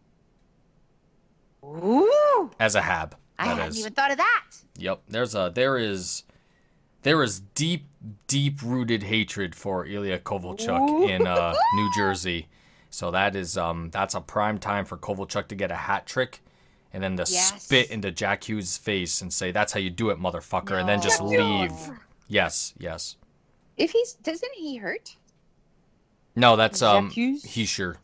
Ooh. as a Hab. I hadn't is. even thought of that. Yep, there's a there is there is deep deep rooted hatred for Ilya Kovalchuk in uh, New Jersey. So that is um that's a prime time for Kovalchuk to get a hat trick and then to Yes. spit into Jack Hughes' face and say that's how you do it motherfucker and then just No. leave. Yes, yes. If he's doesn't he hurt? No, that's um Hughes? Hischier.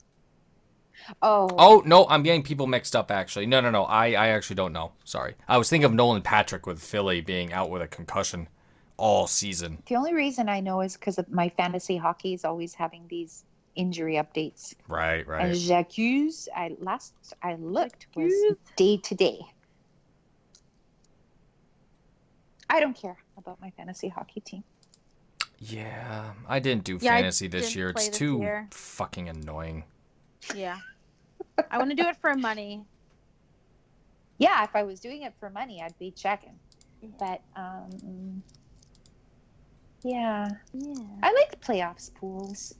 Oh. Oh no, I'm getting people mixed up actually. No, no, no. I I actually don't know. Sorry. I was thinking of Nolan Patrick with Philly being out with a concussion all season. The only reason I know is because of my fantasy hockey is always having these injury updates. Right, right. And right. Jacques, I last I looked was day to day. I don't care about my fantasy hockey team. Yeah, I didn't do Yeah, fantasy this didn't year. It's this too year. fucking annoying. Yeah. I want to do it for money. <laughs> Yeah, if I was doing it for money, I'd be checking. But um, yeah, Yeah. I like playoffs pools.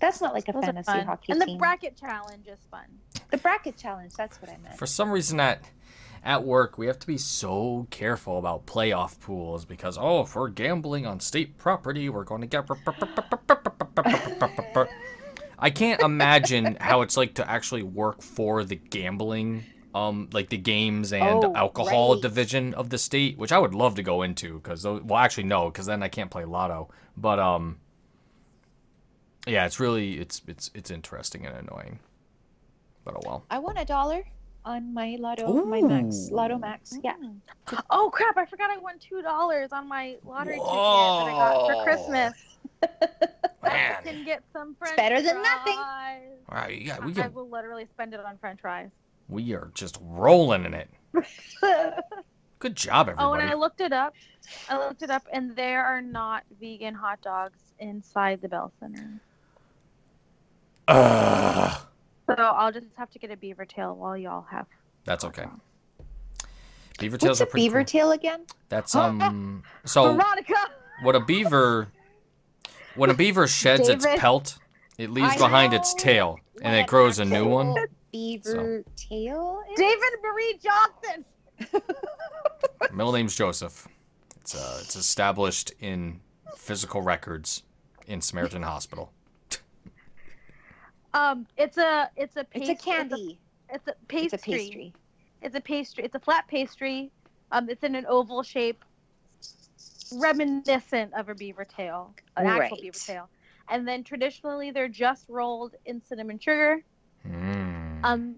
That's not like a Those fantasy fun. hockey And the team. bracket challenge is fun. the bracket challenge. That's what I meant. For some reason at at work, we have to be so careful about playoff pools because oh, if we're gambling on state property, we're going to get. I can't imagine how it's like to actually work for the gambling, um, like the games and Oh, alcohol right. division of the state, which I would love to go into because, well, actually no, because then I can't play lotto. But um, yeah, it's really it's it's it's interesting and annoying. But oh well. I won a dollar on my lotto, my max lotto max. Yeah. Oh crap! I forgot I won two dollars on my lottery ticket that I got for Christmas. <laughs> Man. Can get some French better than nothing. All right, yeah, we I will literally spend it on French fries. We are just rolling in it. <laughs> Good job, everyone. Oh, and. I looked it up. I looked it up, and there are not vegan hot dogs inside the Bell Center. Ugh. So I'll just have to get a beaver tail while y'all have. That's okay. Beaver tails What's a are pretty beaver cool. tail again? That's <gasps> um. So Veronica. what a beaver, when a beaver sheds its pelt, it leaves I behind its tail, and what it grows a new one. <laughs> Beaver tail. is? David Marie Johnson. <laughs> Middle name's Joseph. It's uh, it's established in physical records in Samaritan Hospital. Um, it's a it's a It's a candy. It's a, pastry. It's a pastry. It's a pastry. It's a flat pastry. Um, it's in an oval shape, reminiscent of a beaver tail, an actual beaver tail. And then traditionally, they're just rolled in cinnamon sugar. Mm. Um,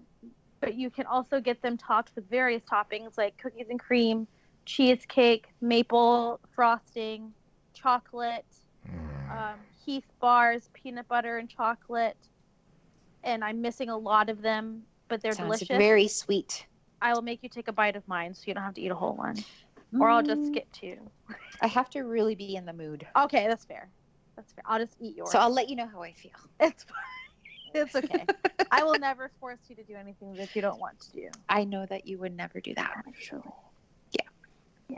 but you can also get them topped with various toppings like cookies and cream, cheesecake, maple frosting, chocolate, Mm. um, Heath bars, peanut butter and chocolate. And I'm missing a lot of them, but they're Sounds delicious. very sweet. I will make you take a bite of mine so you don't have to eat a whole one. Or I'll just Mm, skip two. I have to really be in the mood. Okay, that's fair. That's fair. I'll just eat yours. So I'll let you know how I feel. It's fine. <laughs> It's okay. I will never force you to do anything that you don't want to do. I know that you would never do that Actually. Yeah. Yeah.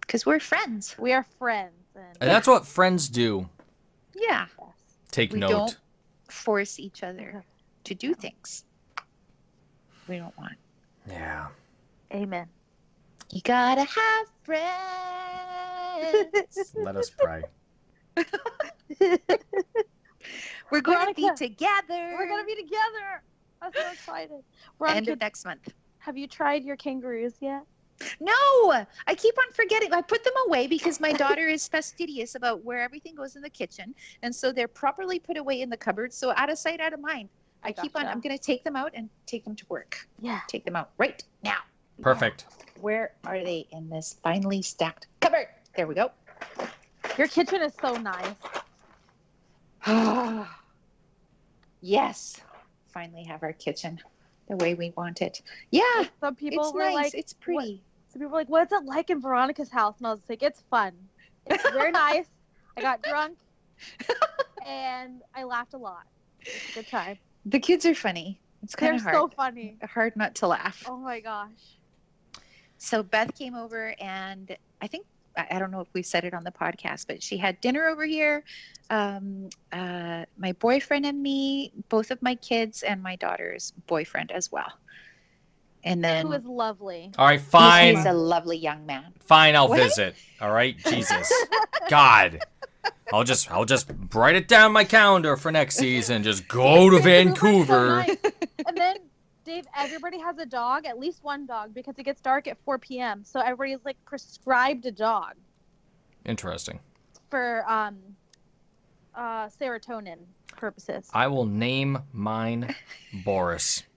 Because we're friends. We are friends. And And that's what friends do. Yeah. yes. Take We note. don't force each other to do things we don't want. Yeah. Amen. You gotta have friends. <laughs> Let us pray. <laughs> We're going to be together. We're gonna be together. I'm so excited. We're end Veronica, of next month. have you tried your kangaroos yet? No, I keep on forgetting. I put them away because my daughter is fastidious about where everything goes in the kitchen, and so they're properly put away in the cupboard. So out of sight, out of mind. I keep on. I'm going to take them out and take them to work. Yeah. Take them out right now. Perfect. Where are they in this finely stacked cupboard? There we go. Your kitchen is so nice. <sighs> yes, finally have our kitchen the way we want it. Yeah, Some people it's were nice. like, it's pretty. some people were like, what's it like in Veronica's house? And I was like, it's fun. It's very <laughs> nice. I got drunk and I laughed a lot. It's a good time. The kids are funny. It's kind of hard. so funny. hard not to laugh. Oh my gosh. So Beth came over, and I think I I don't know if we said it on the podcast, but she had dinner over here. Um, uh, my boyfriend and me, both of my kids, and my daughter's boyfriend as well. And then Who is lovely. All right, fine. he's a lovely young man. Fine, I'll What? visit. All right, Jesus, God, I'll just I'll just write it down my calendar for next season. Just go to Vancouver. and then, Dave, everybody has a dog, at least one dog, because it gets dark at 4 p.m. So everybody's like prescribed a dog Interesting. for um, uh, serotonin purposes. I will name mine Boris. <laughs>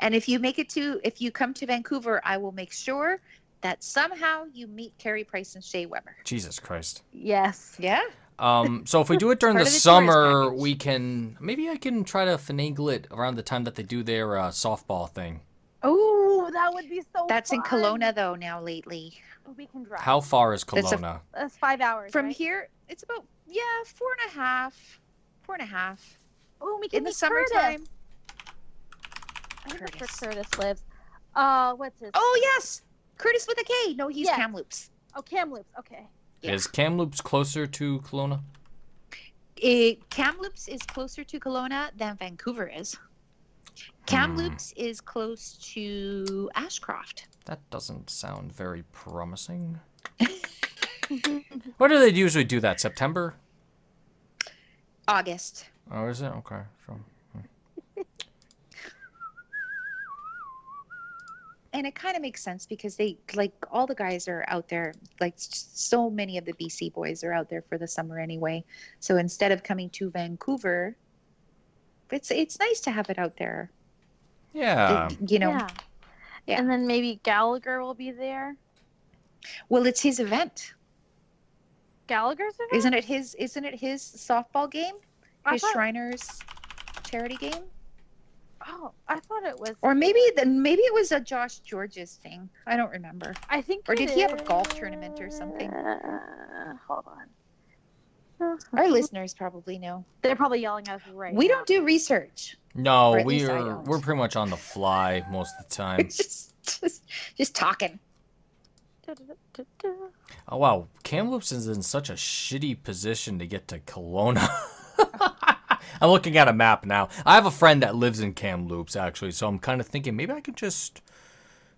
And if you make it to, if you come to Vancouver, I will make sure that somehow you meet Carey Price and Shea Weber. Jesus Christ. Yes. Yeah. Um, so if we do it during the the summer, we can maybe I can try to finagle it around the time that they do their uh, softball thing. Oh, that would be so. That's in fun. Kelowna, though, now lately. But we can drive. How far is That's Kelowna? That's five hours. From right? here, it's about, yeah, four and a half. Four and a half. Oh, we can In the meet Curtis. summertime. I think that's where Curtis lives. Uh, what's his? Oh, yes. Curtis with a K. No, he's Yes. Kamloops. oh, Kamloops. Okay. Yeah. Is Kamloops closer to Kelowna? It, Kamloops is closer to Kelowna than Vancouver is. Kamloops hmm. is close to Ashcroft. That doesn't sound very promising. <laughs> what do they usually do that? September? August. Oh, is it? Okay. So, And it kind of makes sense because they, like, all the guys are out there. Like, so many of the BC boys are out there for the summer anyway. So instead of coming to Vancouver, it's it's nice to have it out there. yeah. It- you know, yeah. yeah. And then maybe Gallagher will be there. well, it's his event, Gallagher's event? isn't it? His isn't it his softball game? His thought- Shriners charity game. Oh, I thought it was. Or maybe then maybe it was a Josh George's thing. I don't remember. I think. or it did he have a golf tournament or something? Uh, hold on. Our listeners probably know. They're probably yelling at us right We now. don't do research. No, Or at least I we're we're pretty much on the fly most of the time. <laughs> Just just just talking. Oh wow, Kamloops is in such a shitty position to get to Kelowna. <laughs> I'm looking at a map now. I have a friend that lives in Kamloops actually, so I'm kind of thinking maybe I could just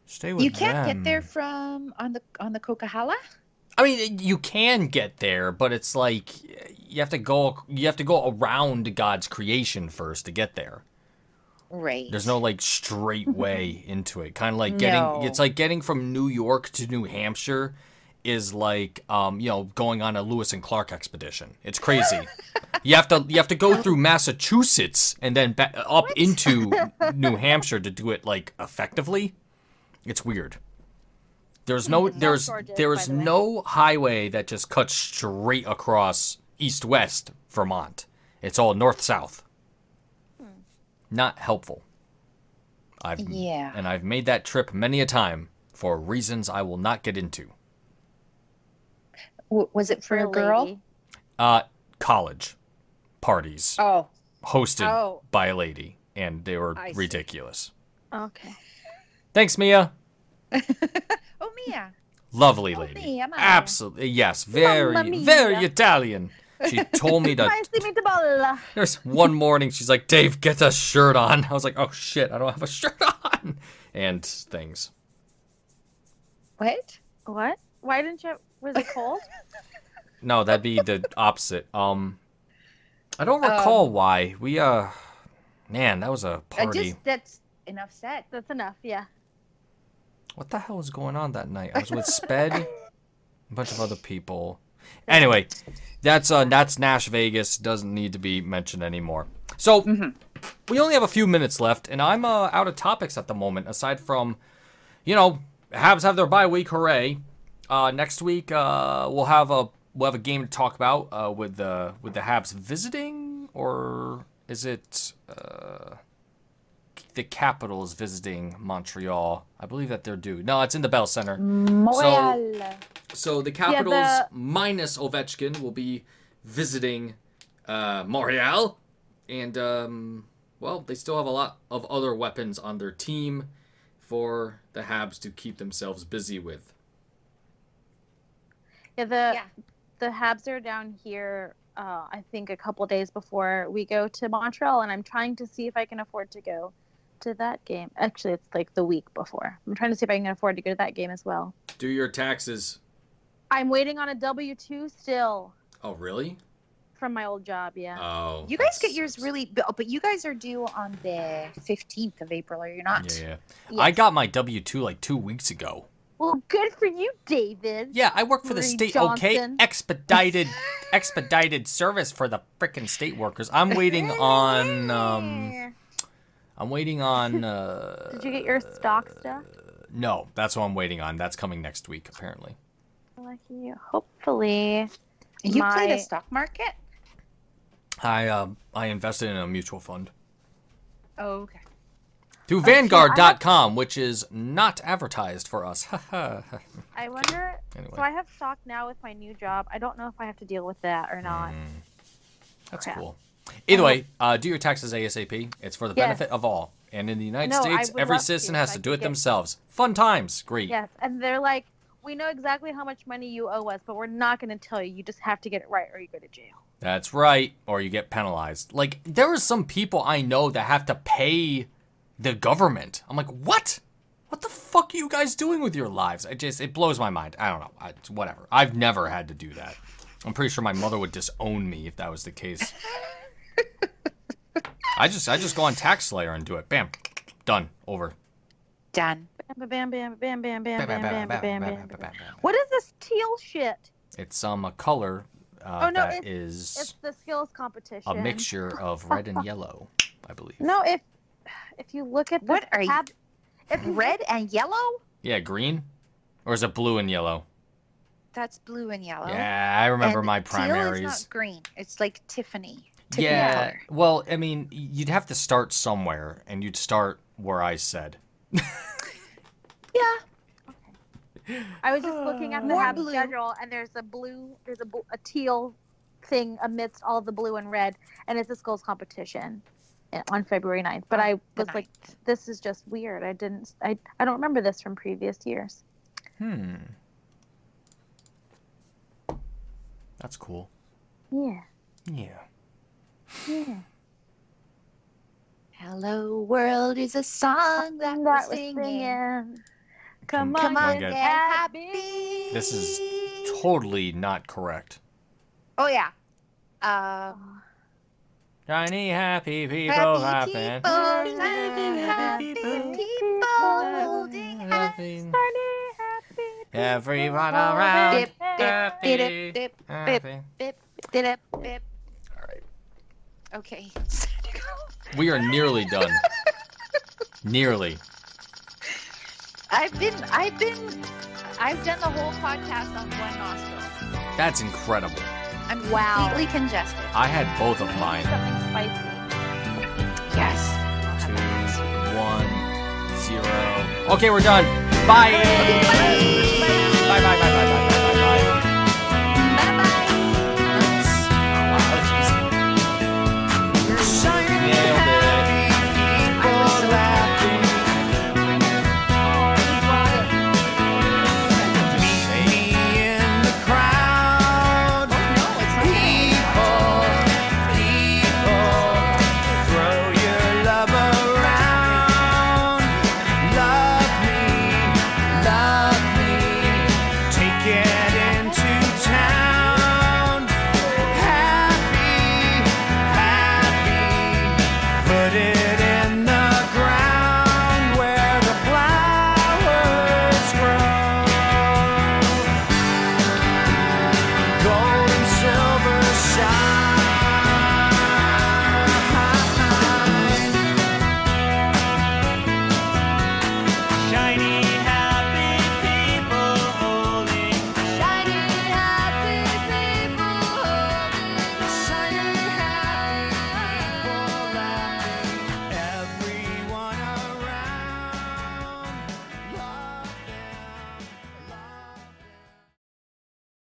stay with You can't them. get there from on the on the Coquihalla. I mean, you can get there, but it's like you have to go you have to go around God's creation first to get there. Right. There's no like straight way <laughs> into it. Kind of like getting No. it's like getting from New York to New Hampshire is like um, you know, going on a Lewis and Clark expedition. It's crazy. you have to you have to go through Massachusetts and then up into <laughs> New Hampshire to do it like effectively. It's weird. There's no there's there's the no highway that just cuts straight across east west Vermont. It's all north south. Not helpful. I've Yeah. and I've made that trip many a time for reasons I will not get into. W- was it for a girl? lady. Uh college parties Oh, hosted Oh. by a lady and they were I see. ridiculous. Okay. Thanks Mia. <laughs> oh Mia. Lovely Oh, lady. Mia, Mia. Absolutely. Yes, very very. Italian. She told me <laughs> to Nice to meet the ball. There's one morning she's like, Dave, get a shirt on. I was like, oh shit, I don't have a shirt on. And things. What? What? Why didn't you? Was it cold? <laughs> No, that'd be the opposite. Um, I don't Um, recall why. We, uh, man, that was a party. just that's enough said. That's enough. Yeah. What the hell was going on that night? I was with <laughs> Sped, a bunch of other people. Anyway, that's uh that's Nash Vegas. Doesn't need to be mentioned anymore. So we only have a few minutes left, and I'm uh, out of topics at the moment. Aside from, you know, Habs have their bye week. Hooray! Uh, next week uh, we'll have a we'll have a game to talk about uh, with the with the Habs visiting, or is it uh, the Capitals visiting Montreal? I believe that they're due. No, it's in the Bell Center. Montreal. So the Capitals the- minus Ovechkin will be visiting uh, Montreal, and um, well, they still have a lot of other weapons on their team for the Habs to keep themselves busy with. Yeah. The Yeah. the Habs are down here. Uh, I think a couple days before we go to Montreal, and I'm trying to see if I can afford to go to that game. Actually, it's like the week before. I'm trying to see if I can afford to go to that game as well. Do your taxes. I'm waiting on a W two still Oh, really? from my old job. Yeah. Oh. You guys get yours really, but but you guys are due on the fifteenth of April, are you not? Yeah, yeah. Yes. I got my W two like two weeks ago. Well, good for you, David. Yeah, I work for the Marie state. Okay, expedited, <laughs> expedited service for the frickin' state workers. I'm <laughs> waiting on. Um, I'm waiting on. <laughs> Uh, Did you get your stock stuff? No, that's what I'm waiting on. That's coming next week, apparently. Lucky you. Hopefully. You play the stock market? I um I invested in a mutual fund Oh, okay. Through Vanguard.com, which is not advertised for us. <laughs> I wonder. Anyway. So I have stock now with my new job. I don't know if I have to deal with that or not. Mm, that's cool. Either way, uh, do your taxes ASAP. It's for the Yes. benefit of all. And in the United No, States, every love to citizen has to do it themselves. Fun times. Great. Yes, and they're like, we know exactly how much money you owe us, but we're not going to tell you. You just have to get it right, or you go to jail. That's right. Or you get penalized. Like, there are some people I know that have to pay the government. I'm like, what? What the fuck are you guys doing with your lives? I just, it blows my mind. I don't know. I, whatever. I've never had to do that. I'm pretty sure my mother would disown me if that was the case. I just, I just go on Tax Slayer and do it. Bam, done, over. Done. Bam, bam, bam, bam, bam, bam, Bam, bam, bam, bam, bam, bam. What is this teal shit? It's um a color uh, Oh, no, that it's- is It's the skills competition. a mixture of red and yellow, I believe. No, if if you look at the What are you- if Red and yellow? Yeah, green, or is it blue and yellow? That's blue and yellow. Yeah, I remember And my Teal is primaries. not green. It's like Tiffany. to yeah. color. Well, I mean, you'd have to start somewhere, and you'd start where I said. <laughs> Yeah. Okay. I was just looking at the More habit blue. schedule, and there's a blue, there's a, a teal thing amidst all the blue and red, and it's a skulls competition on February 9th. But I The was like, this is just weird. I didn't, I, I don't remember this from previous years. Hmm. That's cool. Yeah, Yeah. yeah. Hello World is a song that, That we're singing. Come, Come- on, Come on, get get happy. happy. This is totally not correct. Oh yeah. Um, Shiny happy people happy happen. people, Happy happy people. people, holding hands. Everyone around. Dip, dip, happy, dip, dip, happy. bip, dip, bip. All right. Okay. <laughs> We are nearly done. nearly. I've been, I've been, I've done the whole podcast on one nostril. That's incredible. I'm Wow. completely congested. I had both of mine. Something spicy. Yes. Two, one, zero. Okay, we're done. Bye. Bye.